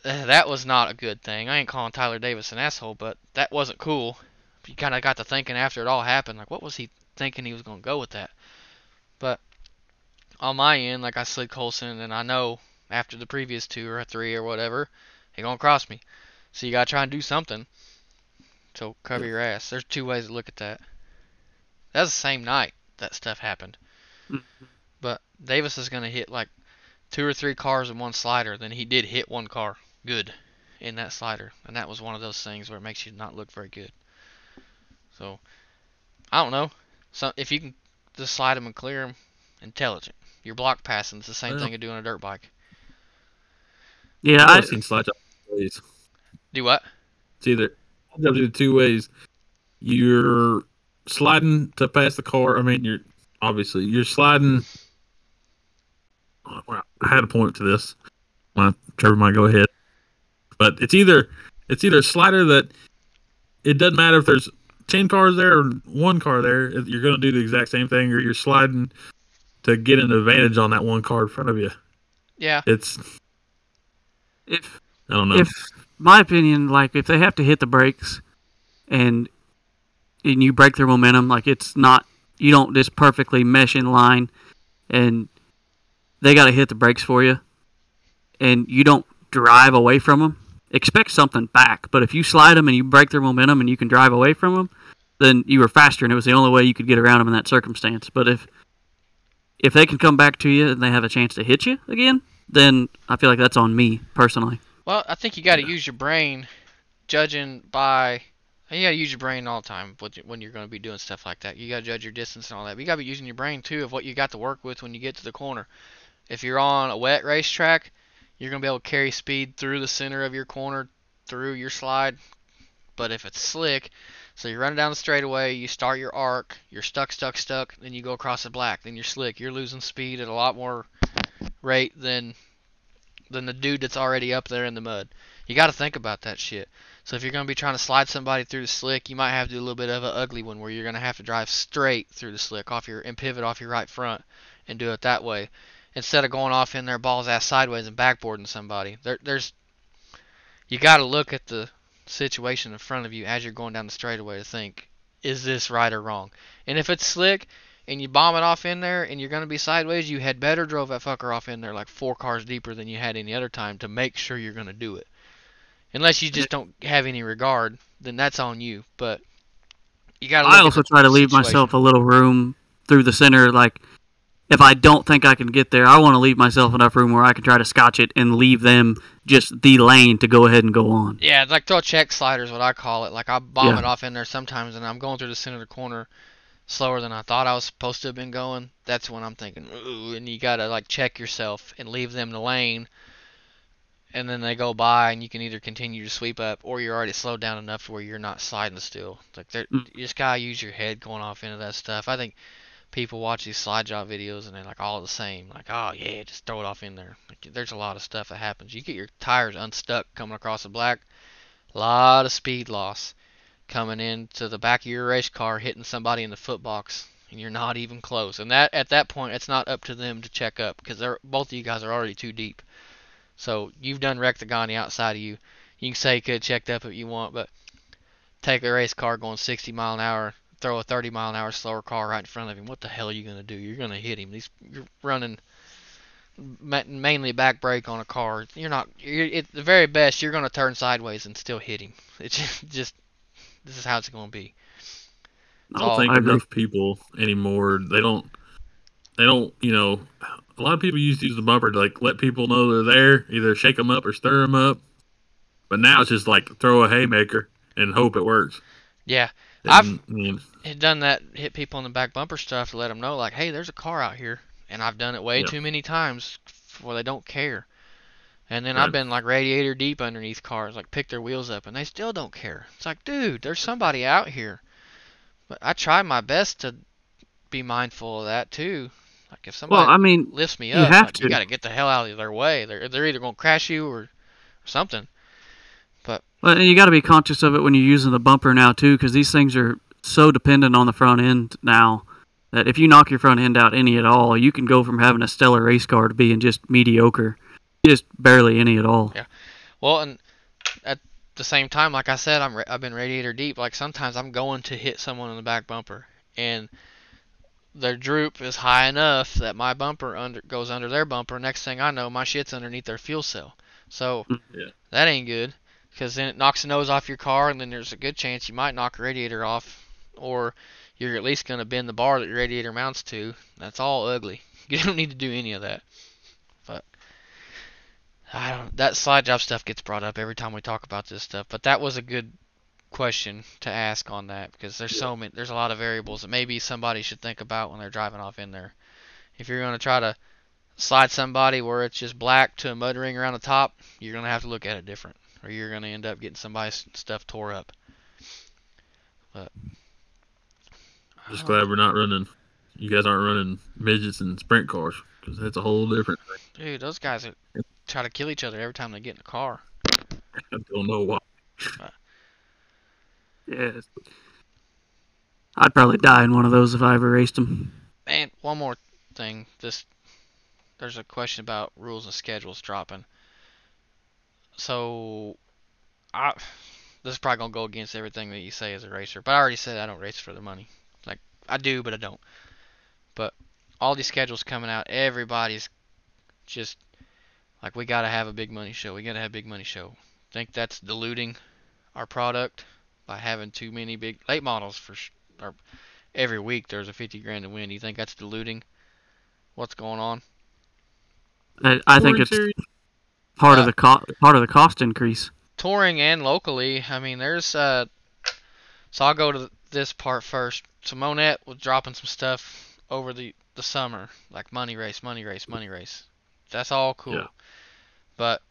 uh, that was not a good thing. I ain't calling Tyler Davis an asshole, but that wasn't cool. You kind of got to thinking after it all happened, like, what was he thinking he was going to go with that? But on my end, like I slid Colson, and I know after the previous two or three or whatever, he gonna cross me. So you gotta try and do something. So cover your ass. There's two ways to look at that. That's the same night that stuff happened. Mhm. But Davis is gonna hit like two or three cars in one slider. Then he did hit one car. good in that slider, and that was one of those things where it makes you not look very good. So I don't know. So if you can just slide them and clear them, intelligent. Your block passing is the same thing as doing a dirt bike. Yeah, I've seen slide job two ways. Do what? It's either I'll do two ways. You're sliding to pass the car. I mean, you're obviously you're sliding. Well, I had a point to this. Well, Trevor might go ahead, but it's either it's either a slider that it doesn't matter if there's ten cars there or one car there. You're going to do the exact same thing, or you're sliding to get an advantage on that one car in front of you. Yeah. It's if I don't know. if my opinion, like if they have to hit the brakes, and and you break their momentum, like it's not you don't just perfectly mesh in line, and they got to hit the brakes for you, and you don't drive away from them. Expect something back, but if you slide them and you break their momentum and you can drive away from them, then you were faster, and it was the only way you could get around them in that circumstance. But if if they can come back to you and they have a chance to hit you again, then I feel like that's on me personally. Well, I think you got to use your brain, judging by. You got to use your brain all the time when you- when you're to be doing stuff like that. You got to judge your distance and all that. But you got to be using your brain too of what you got to work with when you get to the corner. If you're on a wet racetrack, you're to be able to carry speed through the center of your corner, through your slide. But if it's slick, so you're running down the straightaway, you start your arc, you're stuck, stuck, stuck, then you go across the black, then you're slick. You're losing speed at a lot more rate than than the dude that's already up there in the mud. You got to think about that shit. So if you're going to be trying to slide somebody through the slick, you might have to do a little bit of an ugly one where you're going to have to drive straight through the slick off your and pivot off your right front and do it that way instead of going off in there balls ass sideways and backboarding somebody. There, there's you got to look at the situation in front of you as you're going down the straightaway to think, is this right or wrong? And if it's slick and you bomb it off in there and you're going to be sideways, you had better drove that fucker off in there like four cars deeper than you had any other time to make sure you're going to do it. Unless you just don't have any regard, then that's on you. But you got to. I also try to leave myself a little room through the center. Like, if I don't think I can get there, I want to leave myself enough room where I can try to scotch it and leave them just the lane to go ahead and go on. Yeah, it's like throw check sliders, what I call it. Like I bomb Yeah. it off in there sometimes, and I'm going through the center of the corner slower than I thought I was supposed to have been going. That's when I'm thinking, ooh, and you gotta like check yourself and leave them the lane, and then they go by, and you can either continue to sweep up, or you're already slowed down enough to where you're not sliding still. Like they're- Mm. you just gotta use your head going off into that stuff. I think people watch these slide job videos and they're like all the same. Like, oh yeah, just throw it off in there. Like, there's a lot of stuff that happens. You get your tires unstuck coming across the black. A lot of speed loss coming into the back of your race car, hitting somebody in the foot box, and you're not even close. And that at that point, it's not up to them to check up because they're both of you guys are already too deep. So you've done wrecked the guy on the outside of you. You can say you could have checked up if you want, but take a race car going 60 mile an hour, throw a 30 mile an hour slower car right in front of him. What the hell are you gonna do? You're gonna hit him. These you're running mainly back brake on a car. You're not. You're, at the very best, you're gonna turn sideways and still hit him. It's just, just this is how it's gonna be. I don't think I agree. enough people anymore. They don't. They don't. You know, a lot of people used to use the bumper to like let people know they're there, either shake them up or stir them up. But now it's just like throw a haymaker and hope it works. Yeah, And, I've- had done that, hit people in the back bumper stuff to let them know, like, hey, there's a car out here, and I've done it way Yeah. too many times where they don't care. And then Right. I've been like radiator deep underneath cars, like pick their wheels up, and they still don't care. It's like, dude, there's somebody out here. But I try my best to be mindful of that too. Like if somebody Well, I mean, lifts me you up, have like, to. you got to get the hell out of their way. They're they're either gonna crash you or, or something. well, and you got to be conscious of it when you're using the bumper now too, because these things are so dependent on the front end now that if you knock your front end out any at all, you can go from having a stellar race car to being just mediocre, just barely any at all. Yeah. Well, and at the same time, like I said, I'm I've been radiator deep. Like sometimes I'm going to hit someone in the back bumper, and their droop is high enough that my bumper under goes under their bumper. Next thing I know, my shit's underneath their fuel cell. So mm, Yeah. that ain't good, because then it knocks the nose off your car, and then there's a good chance you might knock a radiator off, or you're at least gonna bend the bar that your radiator mounts to. That's all ugly. You don't need to do any of that. But I don't. That slide job stuff gets brought up every time we talk about this stuff, but that was a good question to ask on that because there's so many. There's a lot of variables that maybe somebody should think about when they're driving off in there. If you're going to try to slide somebody where it's just black to a mud ring around the top, you're going to have to look at it different, or you're going to end up getting somebody's stuff tore up. But Just I don't- glad we're not running. You guys aren't running midgets and sprint cars because that's a whole different. thing. dude, those guys are try to kill each other every time they get in the car. I don't know why. Yeah. I'd probably die in one of those if I ever raced them. And one more thing, this there's a question about rules and schedules dropping. So, I this is probably gonna go against everything that you say as a racer, but I already said I don't race for the money. Like I do, but I don't. But all these schedules coming out, everybody's just like we gotta have a big money show. We gotta have a big money show. Think that's diluting our product by having too many big late models for sh- or every week there's a 50 grand to win. Do you think that's diluting what's going on? I, I think it's series, part Uh, of the co- part of the cost increase. Touring and locally, I mean, there's uh. So I'll go to this part first. So Monett was dropping some stuff over the the summer, like money race, money race, money race. That's all cool. Yeah. But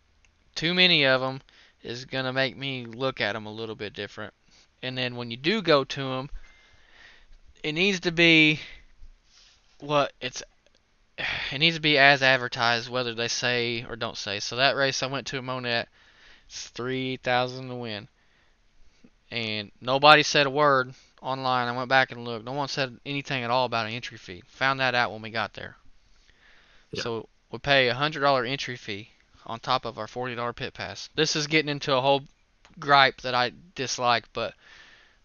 too many of them is gonna make me look at them a little bit different. And then when you do go to them, it needs to be what it's. It needs to be as advertised, whether they say or don't say. So that race I went to at Monett, it's three thousand to win, and nobody said a word online. I went back and looked. No one said anything at all about an entry fee. Found that out when we got there. Yeah. So we pay a hundred dollar entry fee on top of our forty dollar pit pass. This is getting into a whole gripe that I dislike, but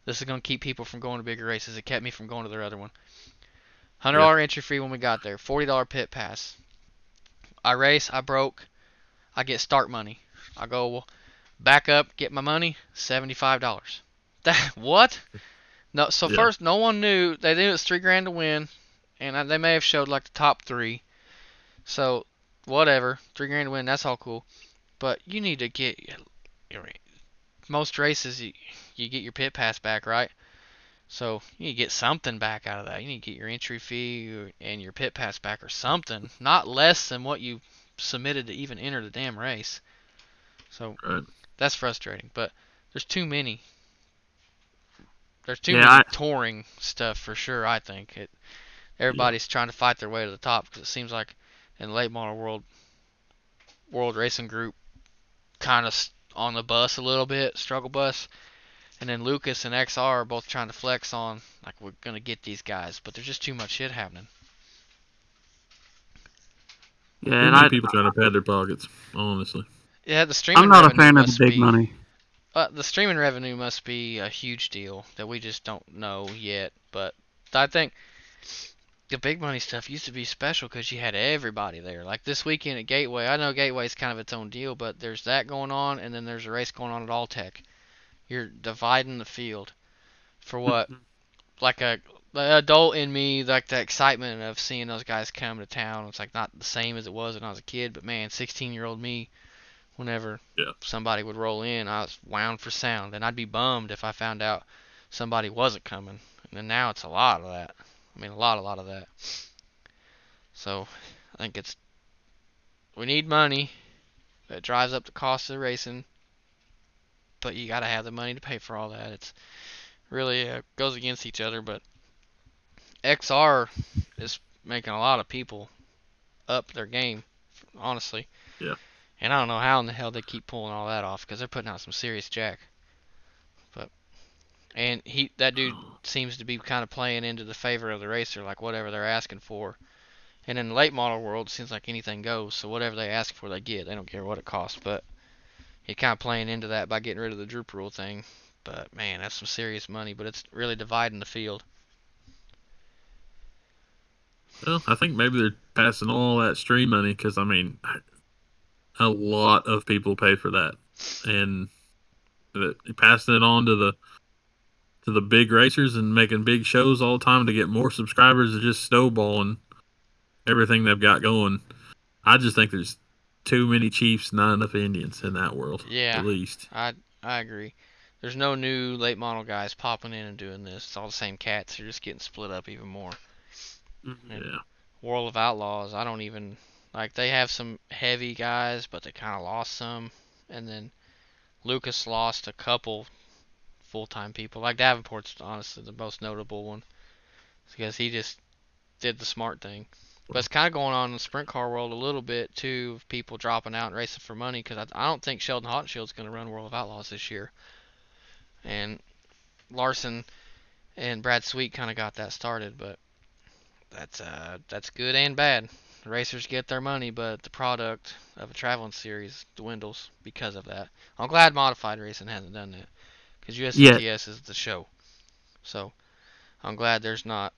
this is gonna keep people from going to bigger races. It kept me from going to their other one. Hundred dollar entry fee when we got there. Forty dollar pit pass. I race. I broke. I get start money. I go well, back up, get my money. Seventy five dollars. That what? No. So Yeah. first, no one knew. They knew it was three grand to win, and I, they may have showed like the top three. So whatever, three grand to win. That's all cool. But you need to get your most races. You, you get your pit pass back, right? So you need to get something back out of that. You need to get your entry fee and your pit pass back or something, not less than what you submitted to even enter the damn race. So Right. that's frustrating. But there's too many. There's too Yeah, many I- touring stuff for sure. I think it. Everybody's trying to fight their way to the top because it seems like in the late model world, world racing group, kind of on the bus a little bit, struggle bus. And then Lucas and XR are both trying to flex on like we're gonna get these guys, but there's just too much shit happening. Yeah, and I, people trying to pad their pockets. Honestly, Yeah, the streaming. I'm not a fan of the big be- money. Uh, the streaming revenue must be a huge deal that we just don't know yet. But I think the big money stuff used to be special because you had everybody there. Like this weekend at Gateway, I know Gateway's kind of its own deal, but there's that going on, and then there's a race going on at Alltech. You're dividing the field for what? Mm-hmm. like a the adult in me, like the excitement of seeing those guys come to town. It's like not the same as it was when I was a kid, but man, 16 year old me, whenever Yeah. somebody would roll in, I was wound for sound, and I'd be bummed if I found out somebody wasn't coming. And now it's a lot of that. I mean, a lot, a lot of that. So I think it's we need money that drives up the cost of the racing, but you got to have the money to pay for all that. It's really uh, goes against each other, but XR is making a lot of people up their game, honestly. Yeah. And I don't know how in the hell they keep pulling all that off because they're putting out some serious jack. And he that dude seems to be kind of playing into the favor of the racer, like whatever they're asking for. And in the late model world, it seems like anything goes. So whatever they ask for, they get. They don't care what it costs. But he's kind of playing into that by getting rid of the droop rule thing. But man, that's some serious money. But it's really dividing the field. well, I think maybe they're passing all that stream money because I mean, a lot of people pay for that, and passing it on to the to the big racers and making big shows all the time to get more subscribers is just snowballing everything they've got going. I just think there's too many Chiefs, not enough Indians in that world. Yeah. At least. I I agree. There's no new late model guys popping in and doing this. It's all the same cats. They're just getting split up even more. Mm-hmm. Yeah. World of Outlaws, I don't even like. They have some heavy guys, but they kind of lost some. And then Lucas lost a couple full-time people. Like Davenport's honestly the most notable one because he just did the smart thing. But it's kind of going on in the sprint car world a little bit too, of people dropping out and racing for money. Because I, I don't think Sheldon Haudenschild's going to run World of Outlaws this year. And Larson and Brad Sweet kind of got that started, but that's uh that's good and bad. The racers get their money, but the product of a traveling series dwindles because of that. I'm glad modified racing hasn't done that because USMTS is the show. So I'm glad there's not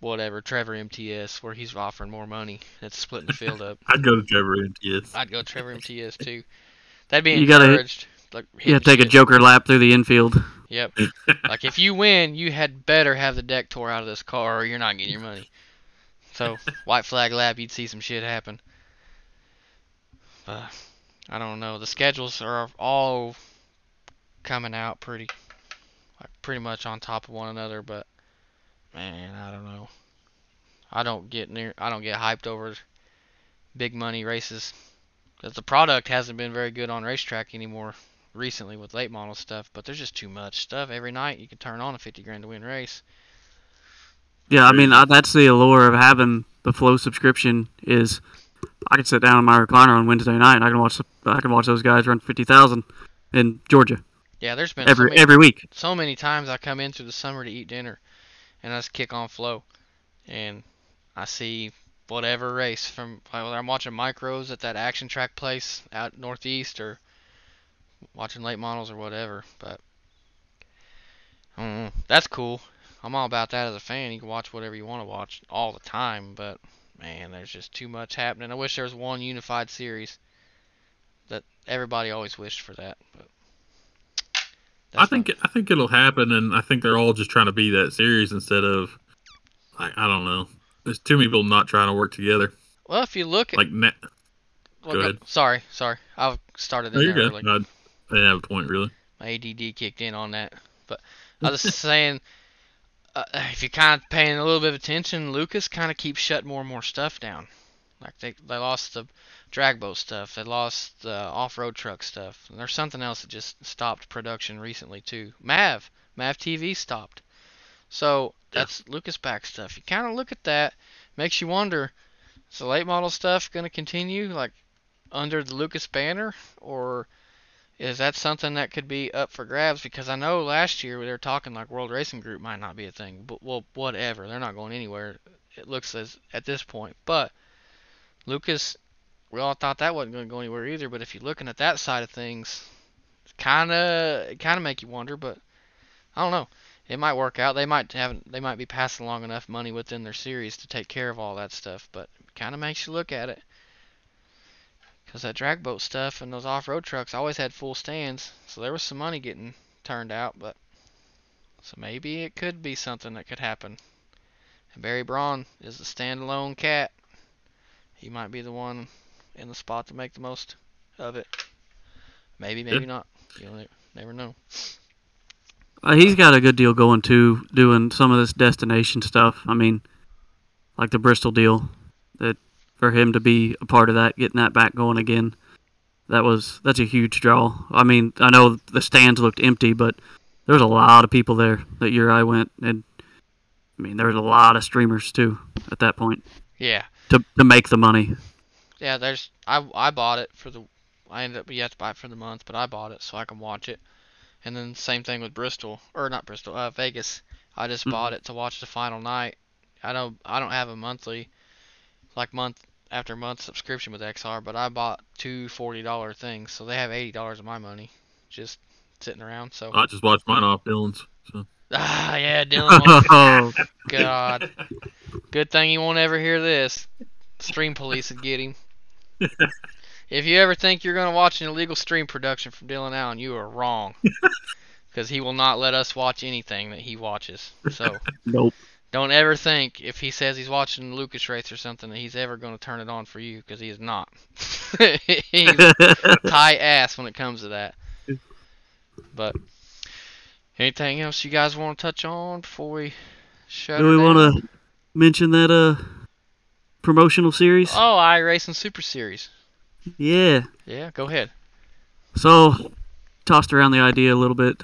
whatever Trevor MTS where he's offering more money. That's splitting the field up. I'd go to Trevor MTS. I'd go to Trevor MTS too. That'd be You gotta encouraged. like Yeah, hitting take a joker lap through the infield. Yep. like if you win, you had better have the deck tore out of this car, or you're not getting your money. So white flag lap, you'd see some shit happen. But I don't know. The schedules are all coming out pretty, like pretty much on top of one another. But man, I don't know. I don't get near. I don't get hyped over big money races because the product hasn't been very good on racetrack anymore recently with late model stuff, but there's just too much stuff. Every night you can turn on a 50 grand to win race. Yeah, I mean that's the allure of having the Flo subscription is I can sit down in my recliner on Wednesday night and I can watch I can watch those guys run fifty thousand in Georgia Yeah, there's been so every many, every week. so many times I come in through the summer to eat dinner, and I just kick on Flo, and I see whatever race from whether I'm watching micros at that action track place out northeast or watching late models or whatever. But I. That's cool. I'm all about that as a fan. You can watch whatever you want to watch all the time, but man, there's just too much happening. I wish there was one unified series. That everybody always wished for that, but I think I think it'll happen, and I think they're all just trying to be that series instead of, like, I don't know. There's too many people not trying to work together. well, if you look at Like, well, go ahead. sorry, sorry, I've started no, in there good. early. I didn't have a point really. my ADD kicked in on that. But I was just saying, uh, if you're kind of paying a little bit of attention, Lucas kind of keeps shutting more and more stuff down. Like they they lost the drag boat stuff, they lost the off-road truck stuff. And there's something else that just stopped production recently too. Mav, Mav TV stopped. So Yeah. that's Lucas back stuff. You kind of look at that, makes you wonder: is the late model stuff going to continue like under the Lucas banner, or is that something that could be up for grabs? Because I know last year they were talking like World Racing Group might not be a thing, but well, whatever. They're not going anywhere. It looks as at this point, but Lucas, we all thought that wasn't going to go anywhere either. But if you're looking at that side of things, kind of kind of make you wonder. But I don't know. It might work out. They might have they might be passing along enough money within their series to take care of all that stuff. But it kind of makes you look at it. Because that drag boat stuff and those off-road trucks always had full stands, so there was some money getting turned out. But so maybe it could be something that could happen. And Barry Braun is the standalone cat. He might be the one in the spot to make the most of it. Maybe, maybe Yeah. not. You ne- never know. Uh, he's got a good deal going too, doing some of this destination stuff. I mean, like the Bristol deal, that for him to be a part of that, getting that back going again, that was that's a huge draw. I mean, I know the stands looked empty, but there was a lot of people there that year I went, and I mean, there was a lot of streamers too at that point Yeah, to to make the money. Yeah. There's I I bought it for the. I ended up you have to buy it for the month, but I bought it so I can watch it. And then same thing with Bristol or not Bristol, uh, Vegas. I just Mhm. bought it to watch the final night. I don't I don't have a monthly, like month after month subscription with XR, but I bought two forty dollar things, so they have eighty dollars of my money just sitting around. So I just watched mine off Dylan's. So. ah yeah, Dylan. God. Good thing he won't ever hear this. Stream police would get him. If you ever think you're going to watch an illegal stream production from Dylan Allen, you are wrong. Because he will not let us watch anything that he watches. So nope. don't ever think if he says he's watching Lucas Race or something that he's ever going to turn it on for you, because he is not. He's a tight ass when it comes to that. But anything else you guys want to touch on before we shut Do we want to mention that uh promotional series? Oh, iRacing Super Series. Yeah. Yeah, go ahead. So, tossed around the idea a little bit.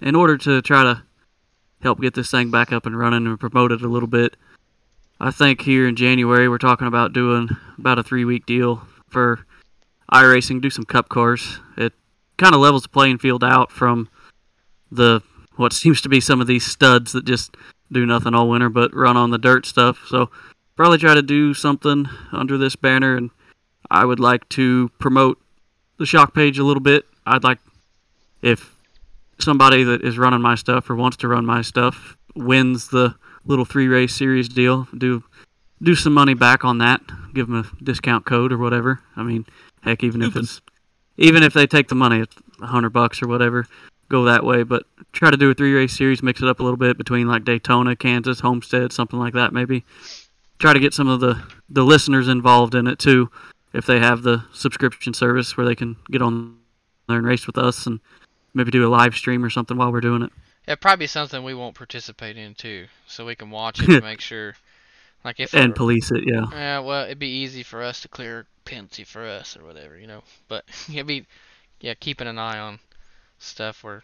In order to try to help get this thing back up and running and promote it a little bit, I think here in January we're talking about doing about a three week deal for iRacing, do some cup cars. It kind of levels the playing field out from the what seems to be some of these studs that just do nothing all winter but run on the dirt stuff. So, probably try to do something under this banner and I would like to promote the shock page a little bit. I'd like if somebody that is running my stuff or wants to run my stuff wins the little three race series deal, do do some money back on that. Give them a discount code or whatever. I mean, heck, even if it's even if they take the money, it's a hundred bucks or whatever. Go that way, but try to do a three race series, mix it up a little bit between like Daytona, Kansas, Homestead, something like that, maybe. Try to get some of the the listeners involved in it too if they have the subscription service where they can get on there and race with us and maybe do a live stream or something while we're doing it. It'd probably be something we won't participate in too, so we can watch it and make sure. Like if And police it, yeah. Yeah, well, it'd be easy for us to clear penalty for us or whatever, you know. But it'd be, yeah, keeping an eye on stuff where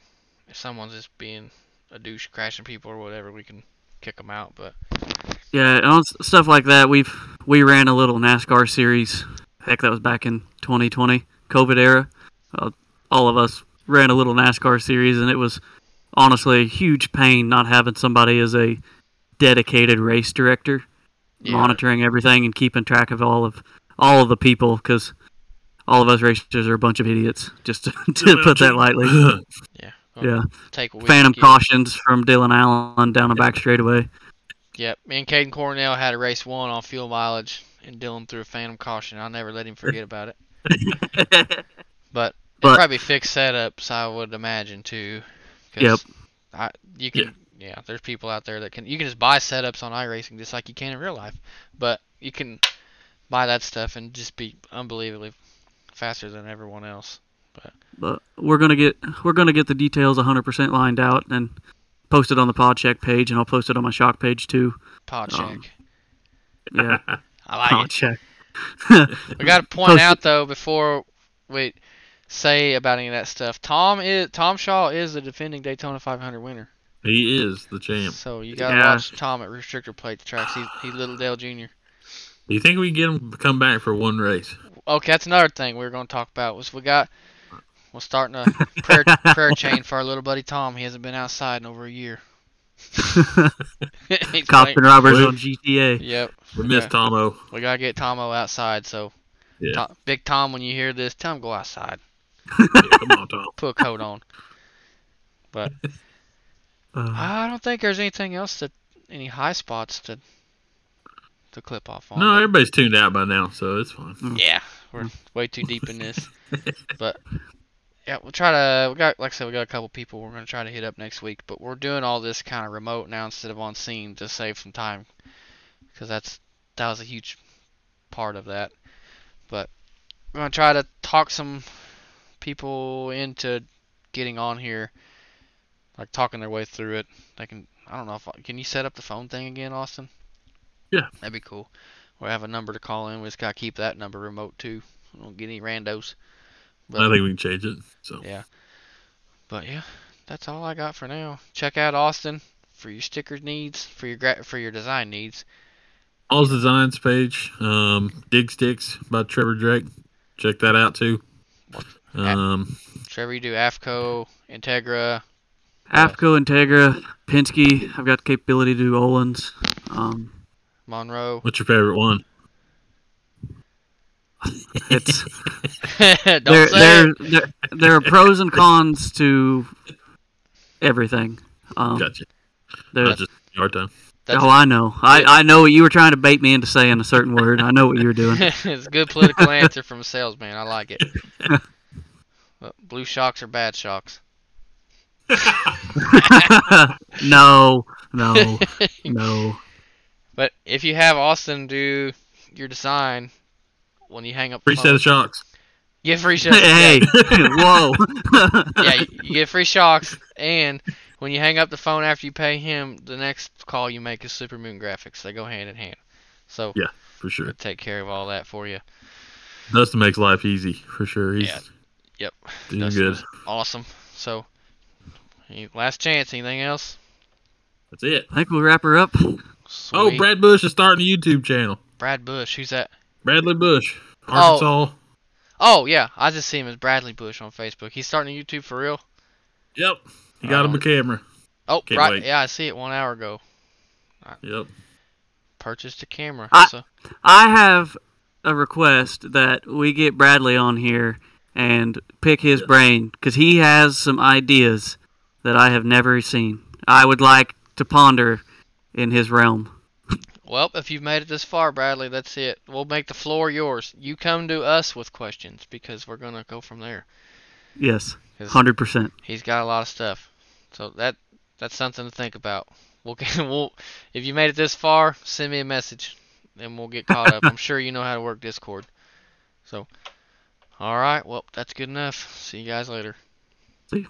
if someone's just being a douche, crashing people or whatever, we can kick them out. But Yeah, on stuff like that, we've we ran a little NASCAR series. Heck, that was back in 2020, COVID era. Uh, all of us ran a little NASCAR series, and it was honestly a huge pain not having somebody as a dedicated race director yeah, monitoring everything and keeping track of all of all of the people because all of us racers are a bunch of idiots. Just to, to put that lightly. yeah, we'll Yeah, Take phantom cautions from Dylan Allen down the back straightaway. Yep, me and Caden Cornell had a race one on fuel mileage, and Dylan threw a phantom caution. I'll never let him forget about it. But probably fixed setups, I would imagine too. Yep. I, you can, yeah. There's people out there that can. You can just buy setups on iRacing just like you can in real life, but you can buy that stuff and just be unbelievably faster than everyone else. But we're gonna get we're gonna get the details 100% lined out and post it on the pod check page, and I'll post it on my shock page too. Pod check. Um, Yeah, I like pod it. check. We got to point Post out though before we say about any of that stuff. Tom is Tom Shaw is the defending Daytona 500 winner. he is the champ. So you gotta Yeah. watch Tom at restrictor plate tracks. He's, he's Little Dale Jr. Do you think we can get him to come back for one race? Okay, that's another thing we were going to talk about. Was we got we're starting a prayer prayer chain for our little buddy Tom. He hasn't been outside in over a year. He's Cops playing- and robbers on GTA. Yep, We miss Yeah. Tomo. we gotta get Tomo outside. So, Yeah. Tom, Big Tom, when you hear this, tell him go outside. yeah, come on, Tom. Put a coat on. But Uh, I don't think there's anything else that any high spots to to clip off on. No, everybody's tuned out by now, so it's fine. Yeah, we're way too deep in this. But yeah, we'll try to. We got, like I said, we got a couple people we're gonna try to hit up next week. But we're doing all this kind of remote now instead of on scene to save some time, because that's that was a huge part of that. But we're gonna try to talk some people into getting on here, like talking their way through it. They can. I don't know if can you set up the phone thing again, Austin? Yeah. That'd be cool. We'll have a number to call in. We just gotta keep that number remote too. We don't get any randos. But, I think we can change it. So yeah. But yeah, that's all I got for now. Check out Austin for your stickers needs, for your gra- for your design needs. All's Designs page, um, Dig Sticks by Trevor Drake. Check that out too. Um, Trevor, you do AFCO, Integra. AFCO, Integra, Penske. I've got the capability to do Ohlins. Um, Monroe. what's your favorite one? It's there, there, there, there are pros and cons to everything. Um, Gotcha. there- just yard time. That's, oh, I know. I, I know what you were trying to bait me into saying a certain word. I know what you were doing. it's a good political answer from a salesman. I like it. But blue shocks or bad shocks? no, no, no. But if you have Austin do your design, when you hang up Free set of shocks. get free shocks. hey, whoa. yeah, you, you get free shocks, and when you hang up the phone after you pay him, the next call you make is Supermoon Graphics. They go hand in hand. So Yeah. For sure. we'll take care of all that for you. Dustin makes life easy for sure. He's Yeah. Yep. doing Dustin good. Awesome. So, last chance. Anything else? That's it. I think we'll wrap her up. Oh, Brad Bush is starting a YouTube channel. Brad Bush. Who's that? Bradley Bush, Oh. Arkansas. Oh yeah, I just see him as Bradley Bush on Facebook. He's starting a YouTube for real. Yep. He got him Oh. a uh-huh. camera. Oh, Can't right. wait. Yeah, I see it one hour ago. Yep. Purchased a camera. I- so, I have a request that we get Bradley on here and pick his Yes. brain because he has some ideas that I have never seen. I would like to ponder in his realm. Well, if you've made it this far, Bradley, that's it. We'll make the floor yours. You come to us with questions because we're gonna go from there. Yes, 'Cause hundred percent. He's got a lot of stuff. So that that's something to think about. We'll get we'll if you made it this far, send me a message and we'll get caught up. I'm sure you know how to work Discord. So all right, well, that's good enough. See you guys later. See. you.